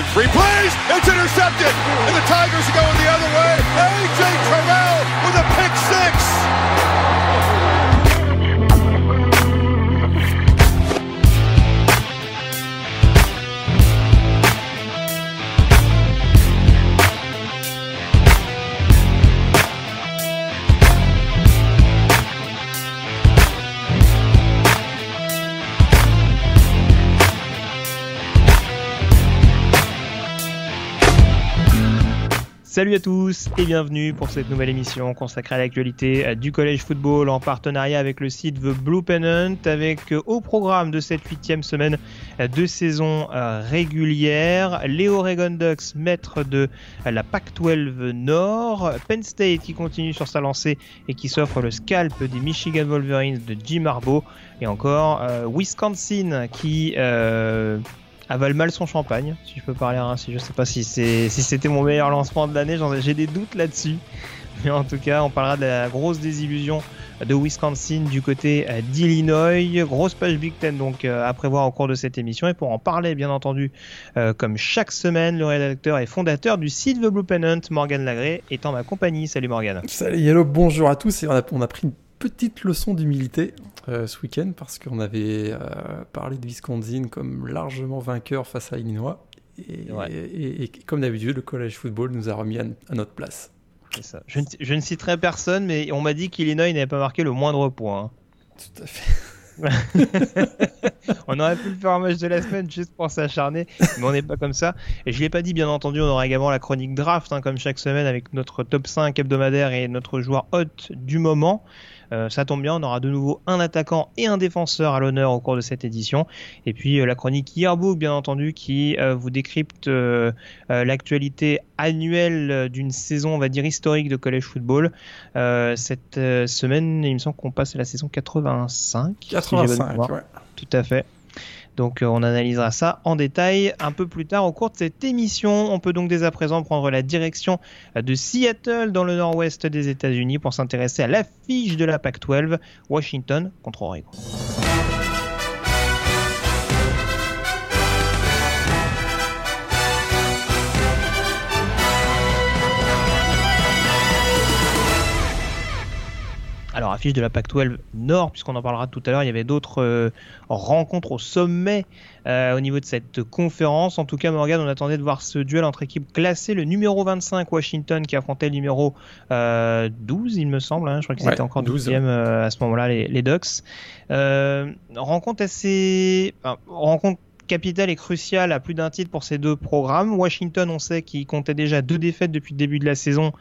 in three plays. It's intercepted. And the Tigers are going the other way. A.J. Terrell Salut à tous et bienvenue pour cette nouvelle émission consacrée à l'actualité euh, du collège football en partenariat avec le site The Blue Pennant avec euh, au programme de cette huitième semaine euh, de saison régulière les Oregon Ducks maîtres de la Pac-12 Nord, Penn State qui continue sur sa lancée et qui s'offre le scalp des Michigan Wolverines de Jim Harbaugh et encore Wisconsin qui avale mal son champagne, si je peux parler ainsi. Je sais pas si c'est si c'était mon meilleur lancement de l'année, j'ai des doutes là-dessus. Mais en tout cas, on parlera de la grosse désillusion de Wisconsin du côté euh, d'Illinois. Grosse page Big Ten donc euh, à prévoir au cours de cette émission. Et pour en parler, bien entendu, euh, comme chaque semaine, le rédacteur et fondateur du site The Blue Pennant, Morgan Lagré, est en ma compagnie. Salut Morgan. Salut Yellow, bonjour à tous. Et on a, on a pris une petite leçon d'humilité euh, ce week-end parce qu'on avait euh, parlé de Wisconsin comme largement vainqueur face à Illinois. Et, Ouais. et- et- et comme d'habitude, le collège football nous a remis à, à notre place. Ça. Je, ne, je ne citerai personne, mais on m'a dit qu'Illinois n'avait pas marqué le moindre point. hein. Tout à fait. On aurait pu le faire en match de la semaine juste pour s'acharner, mais on n'est pas comme ça. Et je l'ai pas dit, bien entendu, on aura également la chronique draft, hein, comme chaque semaine, avec notre top 5 hebdomadaire et notre joueur hot du moment. Euh, ça tombe bien, on aura de nouveau un attaquant et un défenseur à l'honneur au cours de cette édition. Et puis euh, la chronique Yearbook, bien entendu, qui euh, vous décrypte l'actualité annuelle d'une saison, on va dire, historique de college football. Cette semaine, il me semble qu'on passe à la saison 85. si j'ai bonne 85, mémoire. ouais. Tout à fait. Donc euh, on analysera ça en détail un peu plus tard au cours de cette émission. On peut donc dès à présent prendre la direction euh, de Seattle dans le nord-ouest des États-Unis pour s'intéresser à l'affiche de la Pac-12, Washington contre Oregon. Alors, affiche de la Pac-12 Nord, puisqu'on en parlera tout à l'heure, il y avait d'autres euh, rencontres au sommet euh, au niveau de cette conférence. En tout cas, Morgan, on attendait de voir ce duel entre équipes classées. Le numéro 25, Washington, qui affrontait le numéro euh, 12, il me semble. hein. je crois qu'ils Ouais, étaient encore 12. 12e euh, à ce moment-là, les, les Ducks. Euh, rencontre assez. enfin, rencontre capitale et cruciale à plus d'un titre pour ces deux programmes. Washington, on sait qu'il comptait déjà deux défaites depuis le début de la saison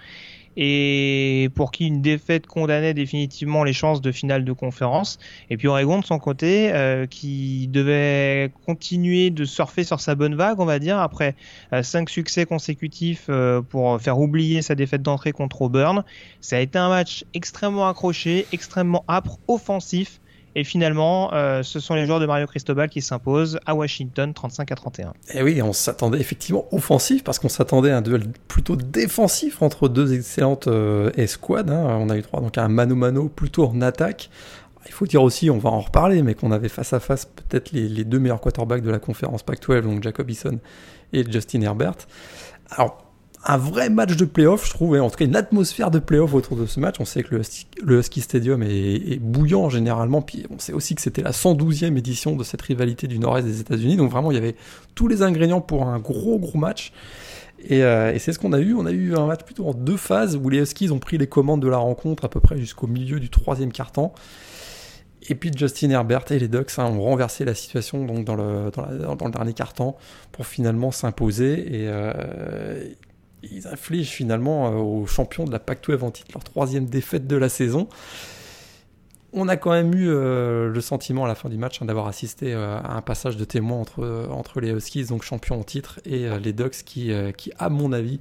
et pour qui une défaite condamnait définitivement les chances de finale de conférence. Et puis Oregon de son côté, euh, qui devait continuer de surfer sur sa bonne vague, on va dire, après euh, cinq succès consécutifs euh, pour faire oublier sa défaite d'entrée contre Auburn. Ça a été un match extrêmement accroché, extrêmement âpre, offensif. Et finalement, euh, ce sont les joueurs de Mario Cristobal qui s'imposent à Washington 35 à 31. Et oui, on s'attendait effectivement offensif parce qu'on s'attendait à un duel plutôt défensif entre deux excellentes euh, escouades. hein. On a eu droit donc un mano-mano plutôt en attaque. Il faut dire aussi, on va en reparler, mais qu'on avait face à face peut-être les, deux meilleurs quarterbacks de la conférence Pac-12, donc Jacob Eason et Justin Herbert. Alors, un vrai match de playoff, je trouve, et en tout cas une atmosphère de playoff autour de ce match. On sait que le Husky, le Husky Stadium est, bouillant généralement, puis on sait aussi que c'était la 112e édition de cette rivalité du nord-est des États-Unis, donc vraiment il y avait tous les ingrédients pour un gros gros match. Et, euh, et c'est ce qu'on a eu. On a eu un match plutôt en deux phases où les Huskies ont pris les commandes de la rencontre à peu près jusqu'au milieu du troisième quart-temps. Et puis Justin Herbert et les Ducks hein, ont renversé la situation dans le dernier quart-temps pour finalement s'imposer. Et euh, ils infligent finalement euh, aux champions de la Pac-12 en titre leur troisième défaite de la saison. On a quand même eu euh, le sentiment à la fin du match hein, d'avoir assisté euh, à un passage de témoin entre, les Huskies, donc champions en titre, et les Ducks qui, à mon avis,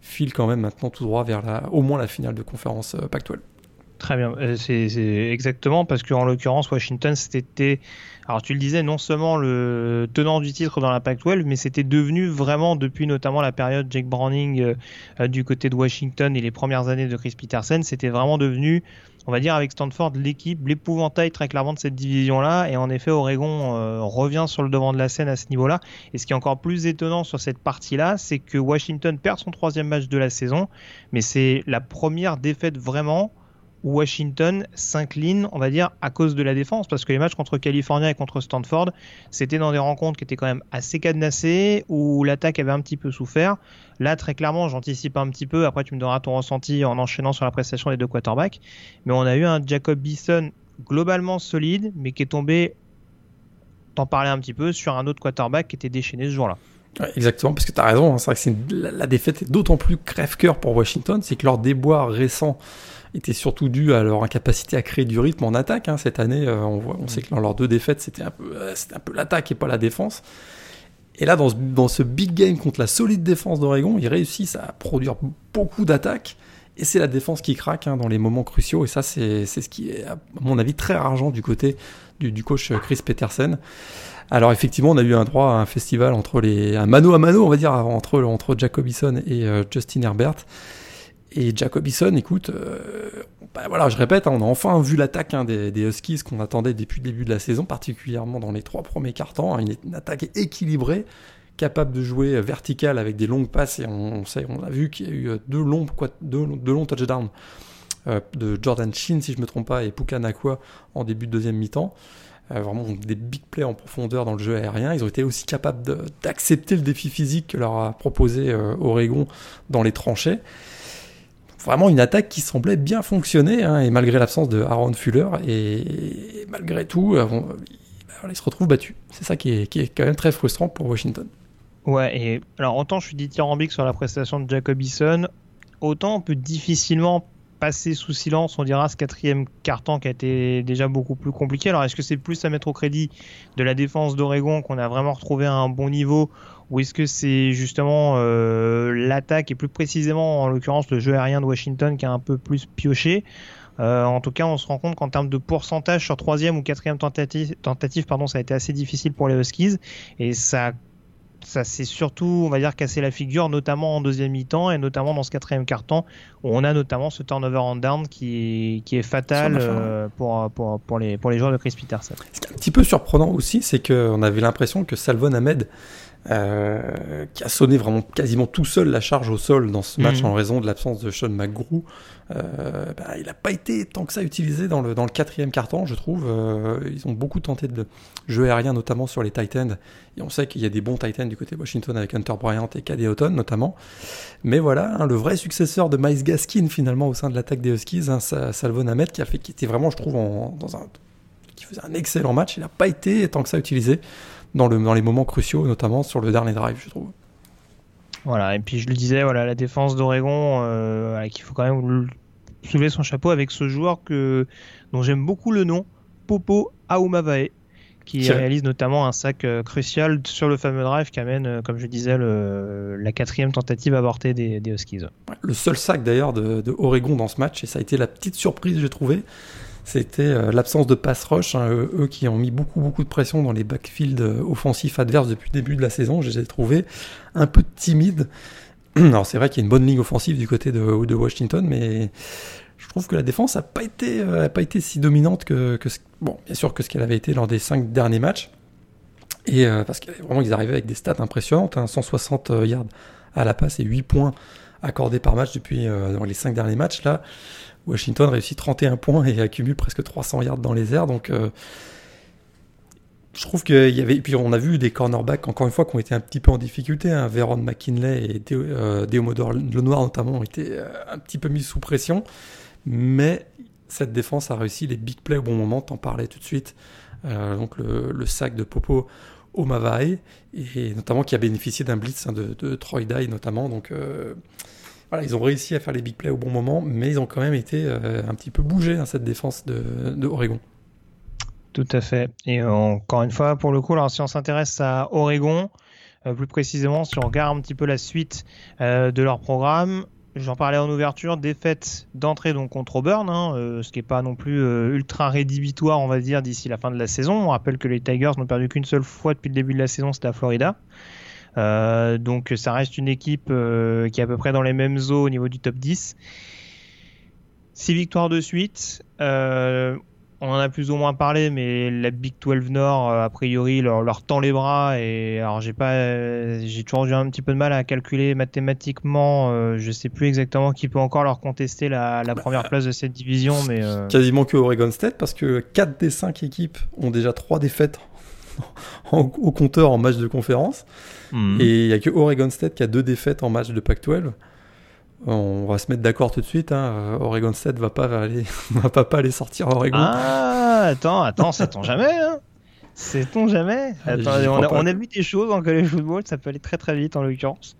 filent quand même maintenant tout droit vers la, au moins la finale de conférence euh, Pac-12. Très bien, euh, c'est exactement parce qu'en l'occurrence, Washington, c'était, alors tu le disais, non seulement le tenant du titre dans la Pac-12, mais c'était devenu vraiment, depuis notamment la période Jake Browning euh, euh, du côté de Washington et les premières années de Chris Peterson, c'était vraiment devenu, on va dire avec Stanford, l'équipe, l'épouvantail très clairement de cette division-là. Et en effet, Oregon revient sur le devant de la scène à ce niveau-là. Et ce qui est encore plus étonnant sur cette partie-là, c'est que Washington perd son troisième match de la saison, mais c'est la première défaite vraiment Washington s'incline, on va dire, à cause de la défense, parce que les matchs contre California et contre Stanford, c'était dans des rencontres qui étaient quand même assez cadenassées, où l'attaque avait un petit peu souffert. Là, très clairement, j'anticipe un petit peu, après tu me donneras ton ressenti en enchaînant sur la prestation des deux quarterbacks, mais on a eu un Jacob Beeson globalement solide, mais qui est tombé, t'en parlais un petit peu, sur un autre quarterback qui était déchaîné ce jour-là. Exactement, parce que tu as raison, hein, c'est vrai que la, la, défaite est d'autant plus crève-cœur pour Washington, c'est que leur déboire récent était surtout dû à leur incapacité à créer du rythme en attaque. Hein. Cette année, euh, on, voit, on sait que dans leurs deux défaites, c'était un peu, euh, un peu l'attaque et pas la défense. Et là, dans ce, dans ce big game contre la solide défense d'Oregon, ils réussissent à produire beaucoup d'attaques. Et c'est la défense qui craque hein, dans les moments cruciaux. Et ça, c'est ce qui est, à mon avis, très argent du côté du, coach Chris Petersen. Alors effectivement, on a eu un droit à un festival entre les, un mano à mano, on va dire, entre, entre Jacobison et euh, Justin Herbert. Et Jacobison, écoute, euh, bah voilà, je répète, hein, on a enfin vu l'attaque hein, des, Huskies qu'on attendait depuis le début de la saison, particulièrement dans les trois premiers. Hein, une, attaque équilibrée, capable de jouer verticale avec des longues passes. Et on, sait, on a vu qu'il y a eu euh, deux longs, quoi, touchdowns euh, de Jordan Sheen, si je ne me trompe pas, et Puka Nakua en début de deuxième mi-temps. vraiment des big plays en profondeur dans le jeu aérien. Ils ont été aussi capables d'accepter le défi physique que leur a proposé Oregon dans les tranchées vraiment une attaque qui semblait bien fonctionner, hein, et malgré l'absence de Aaron Fuller, et, malgré tout, euh, ils se retrouvent battus. C'est ça qui est, qui est, quand même très frustrant pour Washington. Ouais, et alors autant je suis dithyrambique sur la prestation de Jacobison, autant on peut difficilement passer sous silence, on dira, ce quatrième carton qui a été déjà beaucoup plus compliqué. Alors, est-ce que c'est plus à mettre au crédit de la défense d'Oregon qu'on a vraiment retrouvé à un bon niveau ou est-ce que c'est justement euh, l'attaque et plus précisément en l'occurrence le jeu aérien de Washington qui a un peu plus pioché? Euh, en tout cas, on se rend compte qu'en termes de pourcentage sur troisième ou quatrième tentative, tentative, pardon, ça a été assez difficile pour les Huskies et ça ça s'est surtout, on va dire, cassé la figure, notamment en deuxième mi-temps et notamment dans ce quatrième quart-temps où on a notamment ce turnover en down qui est, qui est fatal euh, pour, pour, pour, les, pour les joueurs de Chris Peterson. Ce qui est un petit peu surprenant aussi, c'est qu'on avait l'impression que Salvon Ahmed euh, qui a sonné vraiment quasiment tout seul la charge au sol dans ce match mhm. en raison de l'absence de Sean McGrew. Euh, bah, il n'a pas été tant que ça utilisé dans le, dans le quatrième carton, je trouve. Euh, ils ont beaucoup tenté de jouer aérien, notamment sur les tight ends. Et on sait qu'il y a des bons tight ends du côté Washington avec Hunter Bryant et Caddy Houghton notamment. Mais voilà, hein, le vrai successeur de Miles Gaskin finalement au sein de l'attaque des Huskies, hein, Salvo Ahmed, qui a fait, qui était vraiment, je trouve, dans un, qui faisait un excellent match. Il n'a pas été tant que ça utilisé dans, le, dans les moments cruciaux, notamment sur le dernier drive, je trouve. Voilà, et puis je le disais, voilà, la défense d'Oregon, euh, qu'il faut quand même soulever son chapeau avec ce joueur que, dont j'aime beaucoup le nom, Popo Aumavae, qui réalise notamment un sac euh, crucial sur le fameux drive qui amène, euh, comme je disais, le, la quatrième tentative avortée des, des Huskies. Le seul sac d'ailleurs de, de, Oregon dans ce match, et ça a été la petite surprise, j'ai trouvé, c'était euh, l'absence de pass rush. Hein, eux, qui ont mis beaucoup, beaucoup de pression dans les backfields euh, offensifs adverses depuis le début de la saison, je les ai trouvés un peu timides. Alors c'est vrai qu'il y a une bonne ligne offensive du côté de, Washington, mais je trouve que la défense n'a pas, été, euh, pas été si dominante que, bon, bien sûr que ce qu'elle avait été lors des cinq derniers matchs. Et parce qu'ils vraiment ils arrivaient avec des stats impressionnantes, 160 hein, yards à la passe et 8 points accordés par match depuis dans les cinq derniers matchs. Là, Washington réussit 31 points et accumule presque 300 yards dans les airs. Donc, euh, je trouve qu'il y avait. puis, on a vu des cornerbacks, encore une fois, qui ont été un petit peu en difficulté. Hein. McKinley et Dé euh, Lenoir, notamment, ont été euh, un petit peu mis sous pression. Mais cette défense a réussi les big plays au bon moment. T'en parlais tout de suite. donc, le, sac de Popo au et notamment qui a bénéficié d'un blitz hein, de, de, Troy Dye, notamment. Donc ils ont réussi à faire les big plays au bon moment, mais ils ont quand même été euh, un petit peu bougés dans cette défense de, Oregon. Tout à fait. Et encore une fois, pour le coup, alors si on s'intéresse à Oregon, euh, plus précisément, si on regarde un petit peu la suite euh, de leur programme, J'en parlais en ouverture, défaite d'entrée donc contre Auburn, hein, ce qui n'est pas non plus ultra rédhibitoire, on va dire, d'ici la fin de la saison. On rappelle que les Tigers n'ont perdu qu'une seule fois depuis le début de la saison, c'était à Florida. Euh, donc ça reste une équipe qui est à peu près dans les mêmes eaux au niveau du top 10. Six victoires de suite on en a plus ou moins parlé, mais la Big 12 Nord, euh, a priori, leur, tend les bras. Et alors, j'ai pas, j'ai toujours eu un petit peu de mal à calculer mathématiquement. Euh, je sais plus exactement qui peut encore leur contester la, bah, première place de cette division, mais euh, quasiment que Oregon State, parce que 4 des 5 équipes ont déjà 3 défaites au compteur en match de conférence. Mhm. Et il y a que Oregon State qui a 2 défaites en match de Pac-12. On va se mettre d'accord tout de suite. Hein. Oregon State va pas aller, va pas, pas aller sortir Oregon. Ah, attends, attends, sait-on jamais. Hein Sait-on jamais ah, on, a, on, a, vu des choses en college football, ça peut aller très très vite en l'occurrence.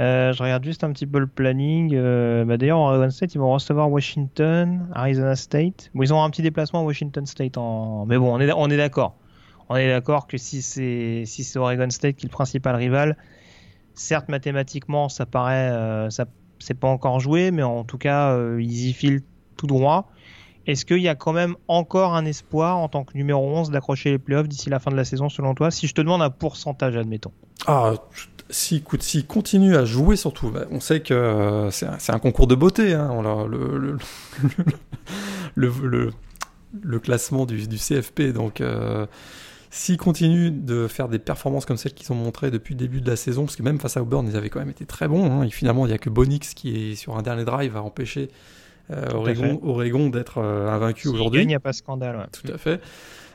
Euh, je regarde juste un petit peu le planning. Euh, bah, D'ailleurs, Oregon State, ils vont recevoir Washington, Arizona State. Bon, ils ont un petit déplacement à Washington State. En... Mais bon, on est, on est d'accord. On est d'accord que si c'est si Oregon State qui est le principal rival, certes mathématiquement ça paraît euh, ça c'est pas encore joué, mais en tout cas, euh, ils y filent tout droit. Est-ce qu'il y a quand même encore un espoir en tant que numéro 11 d'accrocher les playoffs d'ici la fin de la saison selon toi? Si je te demande un pourcentage, admettons. Ah, si, s'il continue à jouer surtout, bah, on sait que euh, c'est un, concours de beauté. Hein, le, le, classement du, CFP, donc euh, S'ils continuent de faire des performances comme celles qu'ils ont montrées depuis le début de la saison, parce que même face à Auburn, ils avaient quand même été très bons, hein, et finalement, il n'y a que Bonix qui est sur un dernier drive à empêcher euh, Oregon, d'être euh, invaincu aujourd'hui. Il n'y a pas de scandale. Tout à fait.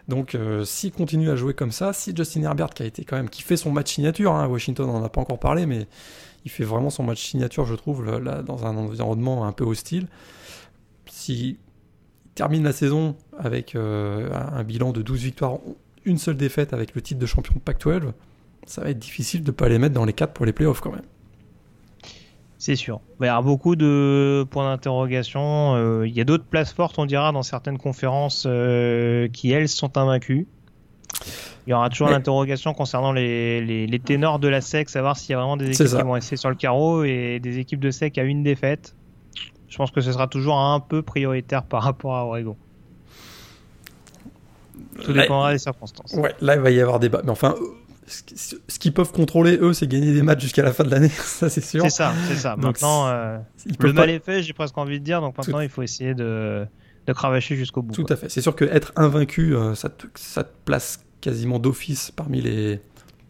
Donc, euh, s'ils continuent à jouer comme ça, si Justin Herbert, qui a été quand même, qui fait son match signature, hein, Washington, on n'en a pas encore parlé, mais il fait vraiment son match signature, je trouve, là, dans un environnement un peu hostile. Si termine la saison avec un bilan de 12 victoires, une seule défaite avec le titre de champion de Pac-12, ça va être difficile de ne pas les mettre dans les 4 pour les playoffs quand même. C'est sûr. Il va y avoir beaucoup de points d'interrogation. Euh, il y a d'autres places fortes, on dira, dans certaines conférences euh, qui, elles, sont invaincues. Il y aura toujours l'interrogation concernant les, les, ténors de la SEC, savoir s'il y a vraiment des équipes qui vont rester sur le carreau et des équipes de SEC à une défaite. Je pense que ce sera toujours un peu prioritaire par rapport à Oregon. Tout dépendra des circonstances. Ouais, là, il va y avoir débat. Mais enfin, ce qu'ils peuvent contrôler, eux, c'est gagner des matchs jusqu'à la fin de l'année. ça, c'est sûr. C'est ça, c'est ça. maintenant, euh, le mal est fait, j'ai presque envie de dire. Donc maintenant, il faut essayer de, de cravacher jusqu'au bout. Tout à fait. C'est sûr qu'être invaincu, euh, ça, te, ça, te, place quasiment d'office parmi les,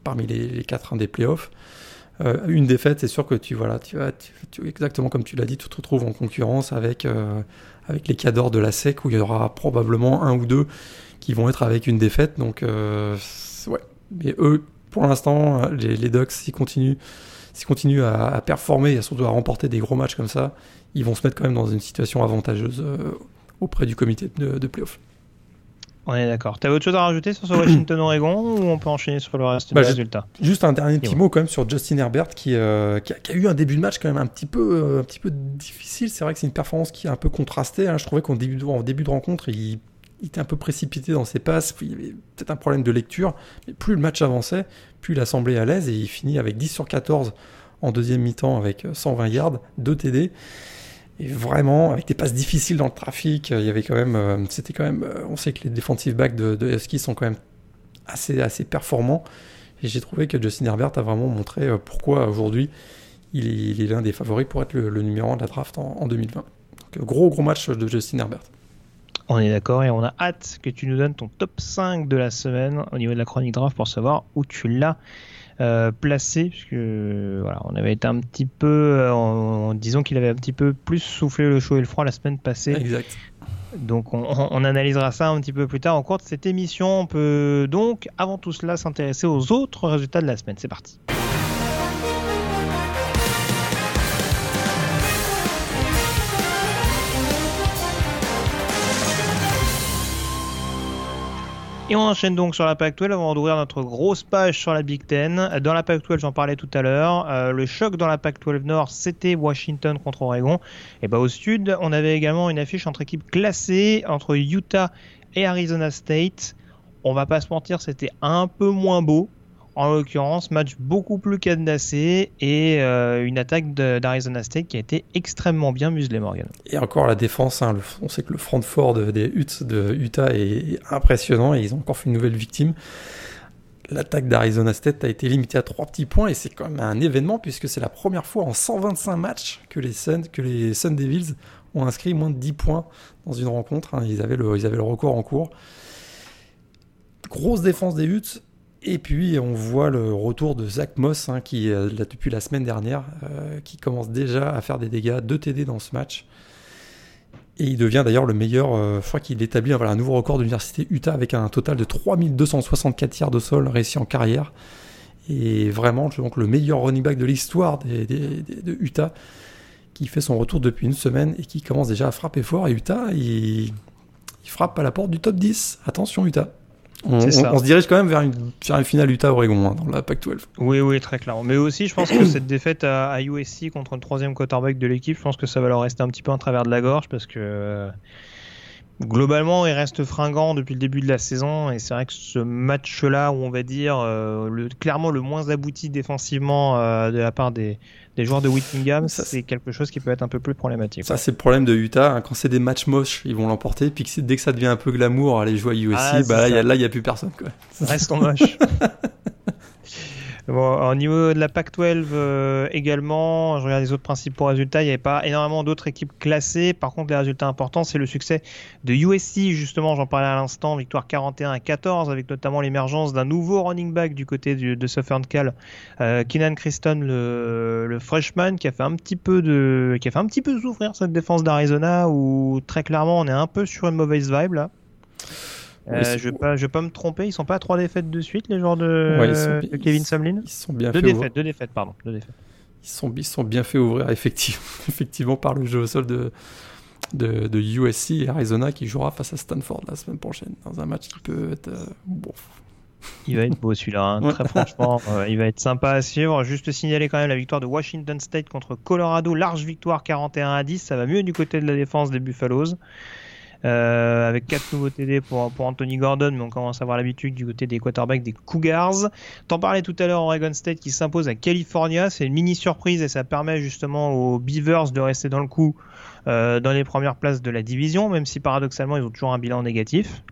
parmi les, les quatre des playoffs. Euh, une défaite, c'est sûr que tu, voilà, tu, tu, exactement comme tu l'as dit, tu te retrouves en concurrence avec, avec les cadors de la SEC où il y aura probablement un ou deux qui vont être avec une défaite. Donc, euh, ouais. Mais eux, pour l'instant, les, Ducks, s'ils continuent, s'ils continuent à, performer et surtout à remporter des gros matchs comme ça, ils vont se mettre quand même dans une situation avantageuse euh, auprès du comité de, de playoff. On est d'accord. Tu avais autre chose à rajouter sur ce Washington-Oregon ou on peut enchaîner sur le reste bah, des résultats? Juste un dernier petit mot quand même sur Justin Herbert qui, euh, qui, a, eu un début de match quand même un petit peu, un petit peu difficile. C'est vrai que c'est une performance qui est un peu contrastée. Hein. Je trouvais qu'en début, en début de rencontre, il il était un peu précipité dans ses passes, il y avait peut-être un problème de lecture, mais plus le match avançait, plus il a à l'aise et il finit avec 10 sur 14 en deuxième mi-temps avec 120 yards, 2 TD. Et vraiment, avec des passes difficiles dans le trafic, il y avait quand même, euh, euh, on sait que les defensive backs de, de Husky sont quand même assez, assez performants. Et j'ai trouvé que Justin Herbert a vraiment montré euh, pourquoi aujourd'hui il est, l'un des favoris pour être le, numéro 1 de la draft en, en 2020. Donc, gros gros match de Justin Herbert. On est d'accord et on a hâte que tu nous donnes ton top 5 de la semaine au niveau de la chronique draft pour savoir où tu l'as euh, placé puisque voilà on avait été un petit peu euh, en, disons qu'il avait un petit peu plus soufflé le chaud et le froid la semaine passée. Exact. Donc on, on, analysera ça un petit peu plus tard en cours de cette émission. On peut donc avant tout cela s'intéresser aux autres résultats de la semaine. C'est parti Et on enchaîne donc sur la Pac-12 avant d'ouvrir notre grosse page sur la Big Ten. Dans la Pac-12, j'en parlais tout à l'heure. Euh, le choc dans la Pac-12 Nord, c'était Washington contre Oregon. Et bah au sud, on avait également une affiche entre équipes classées entre Utah et Arizona State. On va pas se mentir, c'était un peu moins beau. En l'occurrence, match beaucoup plus cadenassé et euh, une attaque d'Arizona State qui a été extrêmement bien muselée, Morgan. Et encore la défense, hein, on sait que le front fort des Utes de Utah est impressionnant et ils ont encore fait une nouvelle victime. L'attaque d'Arizona State a été limitée à 3 petits points et c'est quand même un événement puisque c'est la première fois en 125 matchs que les Sun, que les Devils ont inscrit moins de 10 points dans une rencontre. Hein. Ils, avaient le, ils avaient le record en cours. Grosse défense des Utes et puis on voit le retour de Zach Moss, hein, qui euh, depuis la semaine dernière, euh, qui commence déjà à faire des dégâts, 2 TD dans ce match. Et il devient d'ailleurs le meilleur, euh, je crois qu'il établit un nouveau record de l'université Utah avec un total de 3264 tiers de sol réussis en carrière. Et vraiment donc, le meilleur running back de l'histoire de Utah, qui fait son retour depuis une semaine et qui commence déjà à frapper fort. Et Utah, il, il frappe à la porte du top 10. Attention Utah. On, se dirige quand même vers une, finale Utah-Oregon hein, dans la PAC-12. Oui, oui, très clairement. Mais aussi, je pense que cette défaite à, USC contre le troisième quarterback de l'équipe, je pense que ça va leur rester un petit peu en travers de la gorge parce que euh, globalement, il reste fringant depuis le début de la saison. Et c'est vrai que ce match-là, où on va dire euh, le, clairement le moins abouti défensivement euh, de la part des, des joueurs de Whittingham, c'est quelque chose qui peut être un peu plus problématique. Ça, c'est le problème de Utah. Hein. Quand c'est des matchs moches, ils vont l'emporter. Puis dès que ça devient un peu glamour, aller jouer à USC, ah, bah, là, il n'y a plus personne. Quoi. Restons moches. Bon, au niveau de la Pac-12 euh, également, je regarde les autres principaux résultats, il n'y avait pas énormément d'autres équipes classées. Par contre, les résultats importants, c'est le succès de USC, justement, j'en parlais à l'instant, victoire 41 à 14, avec notamment l'émergence d'un nouveau running back du côté de Southern Cal, euh, Keenan Christon, le, le, freshman, qui a fait un petit peu de, qui a fait un petit peu souffrir cette défense d'Arizona, où très clairement, on est un peu sur une mauvaise vibe là. Euh, je ne vais, pas me tromper, ils sont pas à trois défaites de suite, les joueurs de, Kevin Samlin Ils sont bien deux fait défaites, deux défaites, pardon. Deux défaites. Ils, sont, ils sont bien fait ouvrir, effectivement, effectivement par le jeu au sol de, de, de, USC et Arizona qui jouera face à Stanford la semaine prochaine, dans un match qui peut être. Euh, bon. Il va être beau celui-là, hein. très franchement, euh, il va être sympa à suivre. Juste signaler quand même la victoire de Washington State contre Colorado, large victoire 41 à 10, ça va mieux du côté de la défense des Buffaloes. Euh, avec quatre nouveaux TD pour, Anthony Gordon, mais on commence à avoir l'habitude du côté des quarterbacks des Cougars. T'en parlais tout à l'heure, Oregon State qui s'impose à California, c'est une mini surprise et ça permet justement aux Beavers de rester dans le coup euh, dans les premières places de la division, même si paradoxalement ils ont toujours un bilan négatif.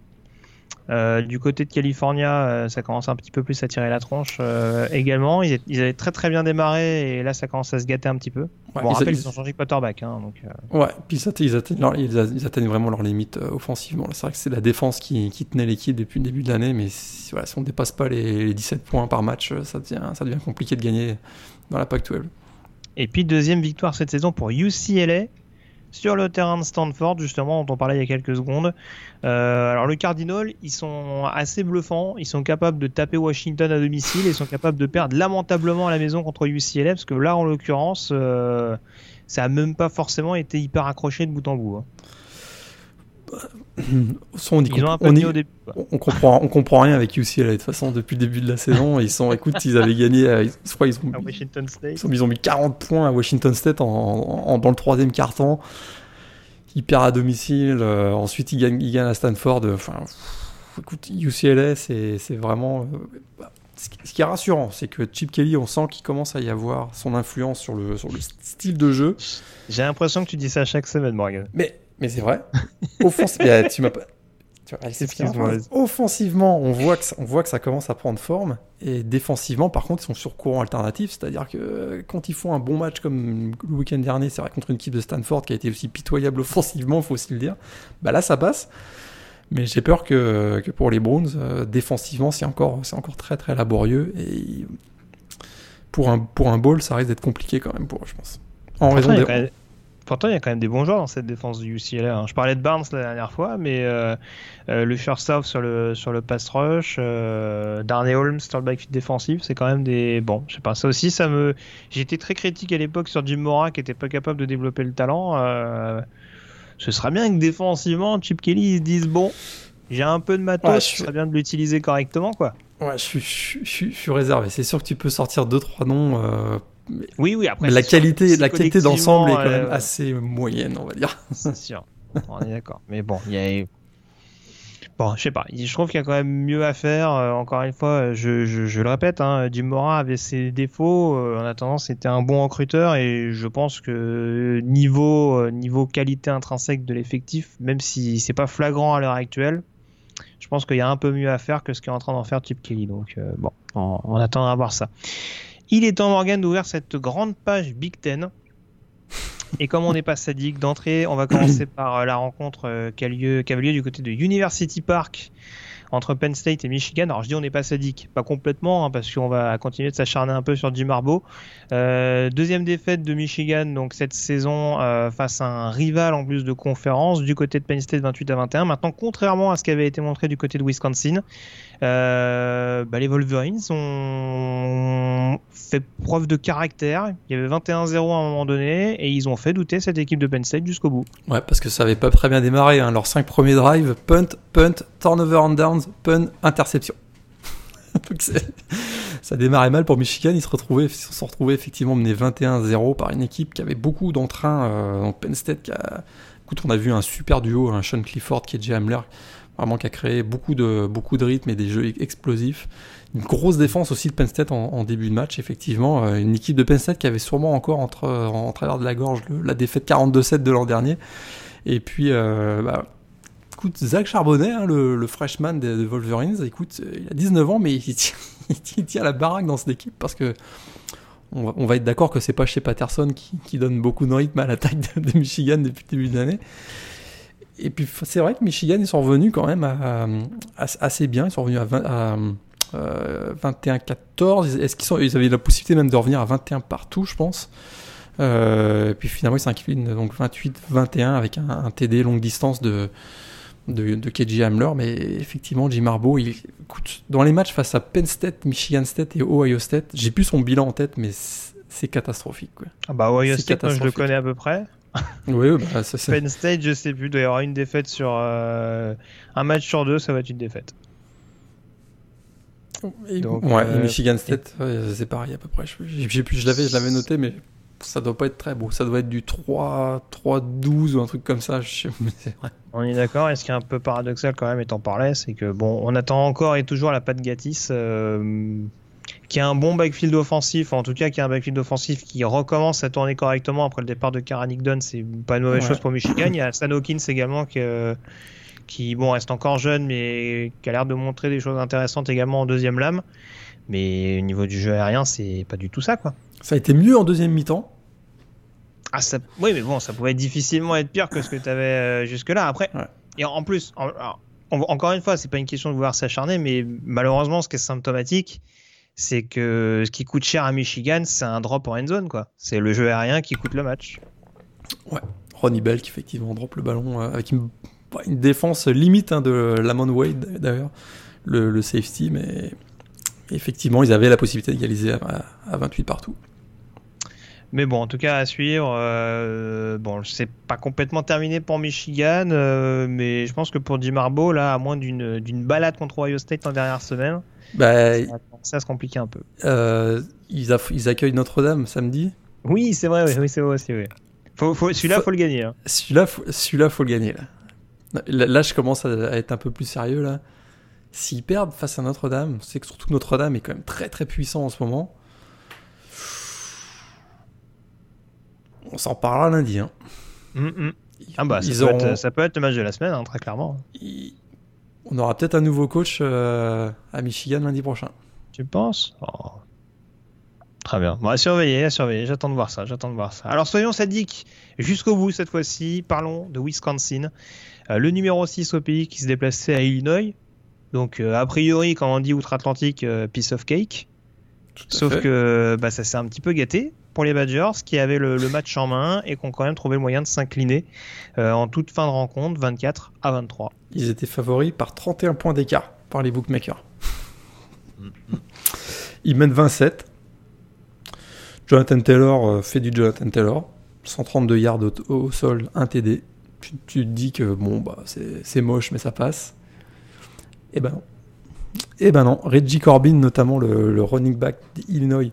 Euh, du côté de California, euh, ça commence un petit peu plus à tirer la tronche euh, également. Ils, avaient très très bien démarré et là ça commence à se gâter un petit peu. bon, rappelle, ils, ils, ont changé de quarterback. Hein, donc, Ouais, puis ils atteignent, ils, atteignent, vraiment leurs limites offensivement. C'est vrai que c'est la défense qui, qui tenait l'équipe depuis le début de l'année, mais si, voilà, si on ne dépasse pas les, 17 points par match, ça devient, ça devient compliqué de gagner dans la Pac-12. Et puis deuxième victoire cette saison pour UCLA sur le terrain de Stanford, justement, dont on parlait il y a quelques secondes. Euh, alors, le Cardinal, ils sont assez bluffants. Ils sont capables de taper Washington à domicile et sont capables de perdre lamentablement à la maison contre UCLA, parce que là, en l'occurrence, euh, ça a même pas forcément été hyper accroché de bout en bout. Hein. On, on, comprend, on comprend rien avec UCLA. De toute façon, depuis le début de la saison, ils sont, écoute, ils avaient gagné, euh, je crois, ils ont, Washington State. Ils ont, mis 40 points à Washington State en, dans le troisième quart-temps. Ils perdent à domicile. Euh, ensuite, ils gagnent, ils gagnent à Stanford. Enfin, écoute, UCLA, c'est vraiment. Euh, ce qui est rassurant, c'est que Chip Kelly, on sent qu'il commence à y avoir son influence sur le, sur le style de jeu. J'ai l'impression que tu dis ça chaque semaine, Morgan. Mais mais c'est vrai. Offensivement, tu m'as pas. Offensivement, on voit, que ça, on voit que ça commence à prendre forme. Et défensivement, par contre, ils sont sur courant alternatif. C'est-à-dire que quand ils font un bon match comme le week-end dernier, c'est vrai, contre une équipe de Stanford qui a été aussi pitoyable offensivement, il faut aussi le dire. Bah là, ça passe. Mais j'ai peur que, que, pour les Browns, euh, défensivement, c'est encore, c'est encore très très laborieux. Et pour un, pour un ball, ça risque d'être compliqué quand même pour eux, je pense. En raison des... Pourtant, il y a quand même des bons joueurs dans cette défense du UCLA. Hein. Je parlais de Barnes la dernière fois, mais euh, euh, le first South sur le, sur le pass rush, euh, Darnay Holmes sur le backfield défensif, c'est quand même des. Bon, je sais pas, ça aussi, ça me. J'étais très critique à l'époque sur Jim Mora qui était pas capable de développer le talent. Euh, ce serait bien que défensivement, Chip Kelly se dise bon, j'ai un peu de matos, ce serait bien de l'utiliser correctement, quoi. Ouais, je suis, je, je, je suis réservé. C'est sûr que tu peux sortir deux trois noms oui, oui, après. la qualité, la qualité d'ensemble est quand même euh, assez moyenne, on va dire. C'est sûr. on est d'accord. Mais bon, il y a. Bon, je sais pas. Je trouve qu'il y a quand même mieux à faire. Euh, encore une fois, je, je, je le répète, hein, Mora avait ses défauts. Euh, en attendant, c'était un bon recruteur et je pense que niveau niveau qualité intrinsèque de l'effectif, même si c'est pas flagrant à l'heure actuelle, je pense qu'il y a un peu mieux à faire que ce qu'est en train d'en faire Chip Kelly. Donc bon, on, on attendra à voir ça. Il est temps, Morgan, d'ouvrir cette grande page Big Ten et comme on n'est pas sadique d'entrée, on va commencer par euh, la rencontre euh, qui a, lieu, qui a lieu du côté de University Park entre Penn State et Michigan. Alors je dis on n'est pas sadique, pas complètement, hein, parce qu'on va continuer de s'acharner un peu sur Jim Marbo. Euh, deuxième défaite de Michigan donc cette saison euh, face à un rival en plus de conférence du côté de Penn State 28 à 21. Maintenant, contrairement à ce qui avait été montré du côté de Wisconsin, bah, les Wolverines ont fait preuve de caractère. Il y avait 21-0 à un moment donné et ils ont fait douter cette équipe de Penn State jusqu'au bout. Ouais, parce que ça avait pas très bien démarré. Hein. Leurs 5 premiers drives, punt, punt, turnover on downs, punt, interception. ça démarrait mal pour Michigan. Ils se retrouvaient, sont effectivement menés 21-0 par une équipe qui avait beaucoup d'entrain. Euh, donc Penn State écoute, on a vu un super duo, un Sean Clifford qui est Hamler vraiment qui a créé beaucoup de, beaucoup de rythme et des jeux explosifs. Une grosse défense aussi de Penn State en, début de match, effectivement. Euh, une équipe de Penn State qui avait sûrement encore entre, en travers de la gorge la défaite 42-7 de l'an dernier. Et puis, euh, bah, écoute, Zach Charbonnet, hein, le, freshman des, Wolverines, écoute, il a 19 ans, mais il tient, la baraque dans cette équipe parce que on va, être d'accord que c'est pas chez Patterson qui, donne beaucoup de rythme à l'attaque de, de, Michigan depuis le début de l'année et puis c'est vrai que Michigan, ils sont revenus quand même assez bien. Ils sont revenus à, 21-14. Est-ce qu'ils ils avaient la possibilité même de revenir à 21 partout, je pense. Euh, et puis finalement, ils s'inclinent donc 28-21 avec un, TD longue distance de, de, de KJ Hamler. Mais effectivement, Jim Harbaugh, il, écoute, dans les matchs face à Penn State, Michigan State et Ohio State, j'ai plus son bilan en tête, mais c'est catastrophique. Quoi. Ah bah Ohio State, moi, je le connais à peu près oui, bah, ça c'est. Penn State, je sais plus, il doit y avoir une défaite sur euh, un match sur deux, ça va être une défaite. Donc, ouais, euh, Michigan State, c'est pareil à peu près. Je, je l'avais, je l'avais noté, mais ça doit pas être très beau. Ça doit être du 3, 3, 12 ou un truc comme ça. Je vrai. On est d'accord. Et ce qui est un peu paradoxal quand même, étant parlait, c'est que bon, on attend encore et toujours la patte Gatis. Euh, qui a un bon backfield offensif, en tout cas qui a un backfield offensif qui recommence à tourner correctement après le départ de Karanik Dunn, c'est pas une mauvaise chose pour Michigan. Il y a Stan Hawkins également qui, euh, qui bon, reste encore jeune mais qui a l'air de montrer des choses intéressantes également en deuxième lame. Mais au niveau du jeu aérien, c'est pas du tout ça quoi. Ça a été mieux en deuxième mi-temps. Ah, ça... Oui, mais bon, ça pouvait difficilement être pire que ce que tu avais euh, jusque-là. Après, et en plus, encore une fois, c'est pas une question de vouloir s'acharner, mais malheureusement, ce qui est symptomatique, c'est que ce qui coûte cher à Michigan, c'est un drop en end zone, quoi. C'est le jeu aérien qui coûte le match. Ouais, Ronnie Bell qui effectivement drop le ballon euh, avec une, défense limite hein, de Lamont Wade d'ailleurs, le, safety, mais effectivement ils avaient la possibilité d'égaliser à, 28 partout. Mais bon, en tout cas, à suivre. Euh, bon, c'est pas complètement terminé pour Michigan, euh, mais je pense que pour Jim Harbaugh, là, à moins d'une balade contre Ohio State en dernière semaine, bah, ça, se compliquer un peu. Euh, ils, ils, accueillent Notre-Dame samedi. Oui, c'est vrai, oui, c'est vrai aussi. Oui. Faut, faut, celui-là, il faut le gagner. Hein. Celui-là, celui-là, faut le gagner. Là. là, je commence à, être un peu plus sérieux là. S'ils perdent face à Notre-Dame, c'est que surtout Notre-Dame est quand même très très puissant en ce moment. On s'en parlera lundi. Hein. Mm, mm. Ah bah, ça, peut être, ça, peut être, le match de la semaine, hein, très clairement. On aura peut-être un nouveau coach euh, à Michigan lundi prochain. Tu penses? Oh. Très bien. Bon, à surveiller, à surveiller. J'attends de voir ça. J'attends de voir ça. Alors soyons sadiques jusqu'au bout cette fois-ci. Parlons de Wisconsin. Euh, le numéro 6 au pays qui se déplaçait à Illinois. Donc euh, a priori, quand on dit outre-Atlantique, piece of cake. Sauf que bah, ça s'est un petit peu gâté pour les Badgers qui avaient le, match en main et qui ont quand même trouvé le moyen de s'incliner euh, en toute fin de rencontre, 24 à 23. Ils étaient favoris par 31 points d'écart par les bookmakers. Ils mènent 27. Jonathan Taylor euh, fait du Jonathan Taylor. 132 yards au, sol, 1 TD. Tu, te dis que bon, bah, c'est moche, mais ça passe. Et eh ben non. Et eh ben non. Reggie Corbin, notamment le, le running back d'Illinois,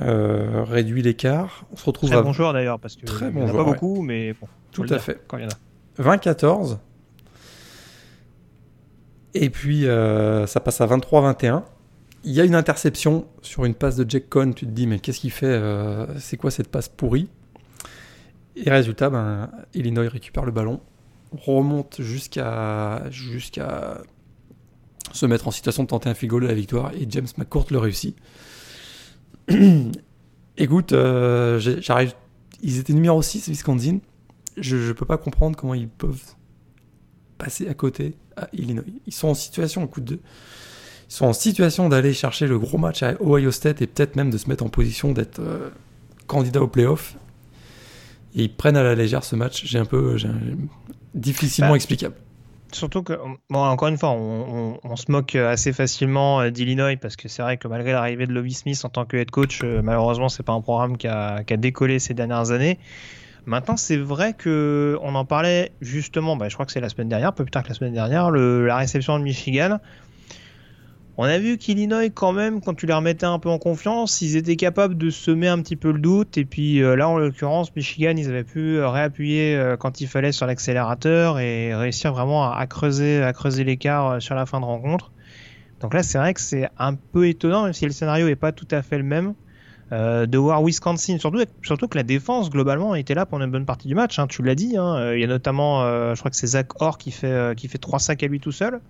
euh, réduit l'écart. On se retrouve très bon joueur d'ailleurs parce que très bon pas beaucoup, mais bon. Tout à fait. Quand il y en a. 20-14. Et puis, euh, ça passe à 23-21. Il y a une interception sur une passe de Jack Cohn. Tu te dis, mais qu'est-ce qu'il fait euh, C'est quoi cette passe pourrie? Et résultat, ben, Illinois récupère le ballon, remonte jusqu'à jusqu'à se mettre en situation de tenter un field goal de la victoire. Et James McCourt le réussit. Écoute, euh, j'arrive. Ils étaient numéro 6, Wisconsin. Je ne peux pas comprendre comment ils peuvent passer à côté à Illinois. Ils sont en situation, écoute, de, ils sont en situation d'aller chercher le gros match à Ohio State et peut-être même de se mettre en position d'être euh, candidat au playoff. Et ils prennent à la légère ce match. J'ai un peu, difficilement Bah, explicable. Surtout que, bon, encore une fois, on, se moque assez facilement euh, d'Illinois parce que c'est vrai que malgré l'arrivée de Lovie Smith en tant que head coach, euh, malheureusement, c'est pas un programme qui a, décollé ces dernières années. Maintenant, c'est vrai que on en parlait justement, bah, je crois que c'est la semaine dernière, peu plus tard que la semaine dernière, la réception de Michigan. On a vu qu'Illinois, quand même, quand tu les remettais un peu en confiance, ils étaient capables de semer un petit peu le doute. Et puis euh, là, en l'occurrence, Michigan, ils avaient pu euh, réappuyer euh, quand il fallait sur l'accélérateur et réussir vraiment à, creuser, à creuser l'écart sur la fin de rencontre. Donc là, c'est vrai que c'est un peu étonnant, même si le scénario n'est pas tout à fait le même, euh, de voir Wisconsin. Surtout, surtout que la défense, globalement, était là pendant une bonne partie du match. hein, tu l'as dit. hein. Il y a notamment, je crois que c'est Zach Orr qui fait, euh, qui fait trois sacs à lui tout seul.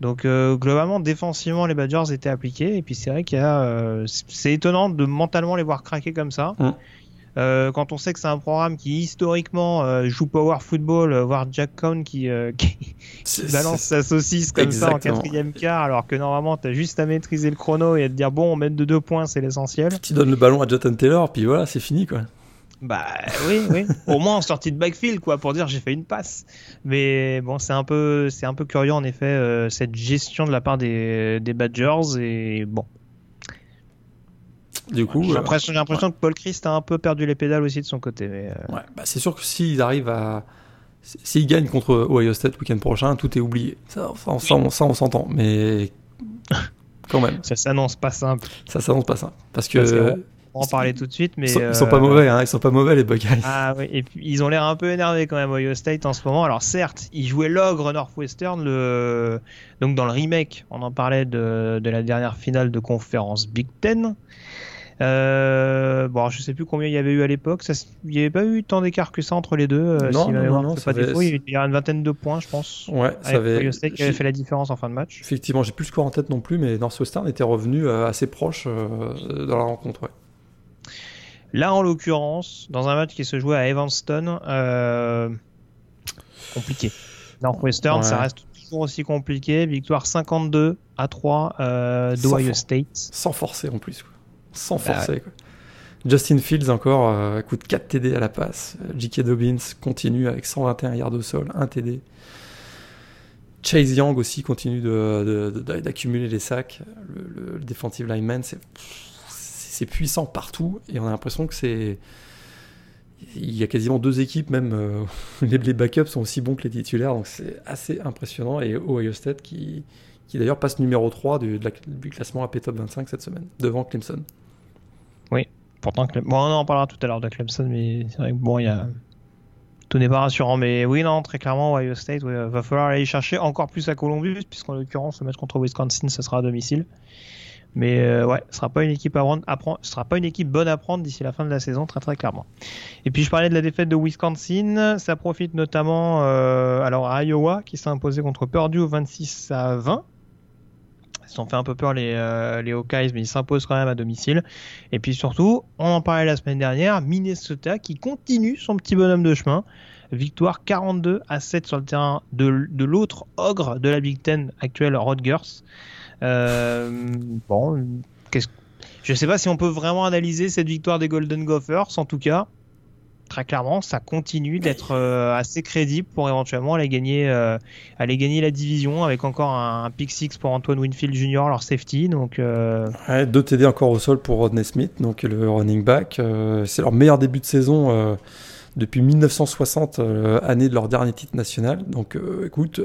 Donc euh, globalement, défensivement, les Badgers étaient appliqués. Et puis c'est vrai qu'il y a, euh, c'est- étonnant de mentalement les voir craquer comme ça. Euh, quand on sait que c'est un programme qui historiquement euh, joue power football, voir Jack Cohn qui, euh, qui balance sa saucisse comme ça en quatrième quart, alors que normalement t'as juste à maîtriser le chrono et à te dire bon, on met de deux points, c'est l'essentiel. Tu donnes le ballon à Jonathan Taylor, puis voilà, c'est fini quoi. Bah oui, oui. Au moins en sortie de backfield, quoi, pour dire j'ai fait une passe. Mais bon, c'est un peu, c'est un peu curieux en effet euh, cette gestion de la part des, des Badgers et bon. Du coup, J'ai euh, l'impression, j'ai l'impression que Paul Christ a un peu perdu les pédales aussi de son côté. Mais euh, ouais, bah, c'est sûr que s'ils arrivent à. S'ils gagnent contre Ohio State le week-end prochain, tout est oublié. Ça, ça, ça, on, ça, on s'entend. Mais quand même, ça s'annonce pas simple. ça s'annonce pas. Parce que. Parce que On va en parler tout de suite, mais ils, sont, ils sont euh, pas mauvais, hein, ils sont pas mauvais les Buckeyes. Ah oui, et puis ils ont l'air un peu énervés quand même Ohio State en ce moment. Alors certes, ils jouaient l'ogre Northwestern, le... donc dans le remake, on en parlait de, de la dernière finale de conférence Big Ten. Euh, bon, alors, je sais plus combien il y avait eu à l'époque. Il n'y avait pas eu tant d'écart que ça entre les deux. euh, Non, si non, non, ça pas avait- défaut. il y a une vingtaine de points, je pense. Ouais, ça avait. Qui avait fait la différence en fin de match. Effectivement, j'ai plus le score en tête non plus, mais Northwestern était revenu assez proche euh, dans la rencontre. Ouais. Là, en l'occurrence, dans un match qui se jouait à Evanston, euh, compliqué. Northwestern, Ouais. ça reste toujours aussi compliqué. Victoire 52 à 3 euh, d'Ohio State. Sans forcer en plus. Quoi. Sans Bah forcer. quoi. Justin Fields encore, euh, coûte 4 TD à la passe. J.K. Dobbins continue avec 121 yards au sol, 1 TD. Chase Young aussi continue de- de- de- d'accumuler les sacs. Le, le- le defensive lineman, c'est c'est puissant partout et on a l'impression que c'est. Il y a quasiment deux équipes, même euh, les, les backups sont aussi bons que les titulaires, donc c'est assez impressionnant. Et Ohio State qui, qui d'ailleurs passe numéro 3 du, du classement AP Top 25 cette semaine, devant Clemson. Pourtant, Clem- bon, on en parlera tout à l'heure de Clemson, mais c'est vrai que bon, il y a. Tout n'est pas rassurant, mais oui, non, très clairement, Ohio State, ouais, va falloir aller chercher encore plus à Columbus, puisqu'en l'occurrence, le match contre Wisconsin, ce sera à domicile. Mais euh, ouais, ce sera pas une équipe à prendre, sera pas une équipe bonne à prendre d'ici la fin de la saison, très très clairement. Et puis je parlais de la défaite de Wisconsin, ça profite notamment euh, alors à Iowa qui s'est imposé contre Purdue 26 à 20. Ils se sont fait un peu peur les, euh, les Hawkeyes, mais ils s'imposent quand même à domicile. Et puis surtout, on en parlait la semaine dernière, Minnesota qui continue son petit bonhomme de chemin. Victoire 42 à 7 sur le terrain de, de l'autre ogre de la Big Ten actuelle, Rutgers. Euh, bon, je sais pas si on peut vraiment analyser cette victoire des Golden Gophers. En tout cas, très clairement, ça continue d'être euh, assez crédible pour éventuellement aller gagner, euh, aller gagner la division avec encore un, pick six pour Antoine Winfield Jr. leur safety. Donc euh, deux TD encore au sol pour Rodney Smith, donc le running back. C'est leur meilleur début de saison depuis 1960, euh, année de leur dernier titre national. Donc écoute,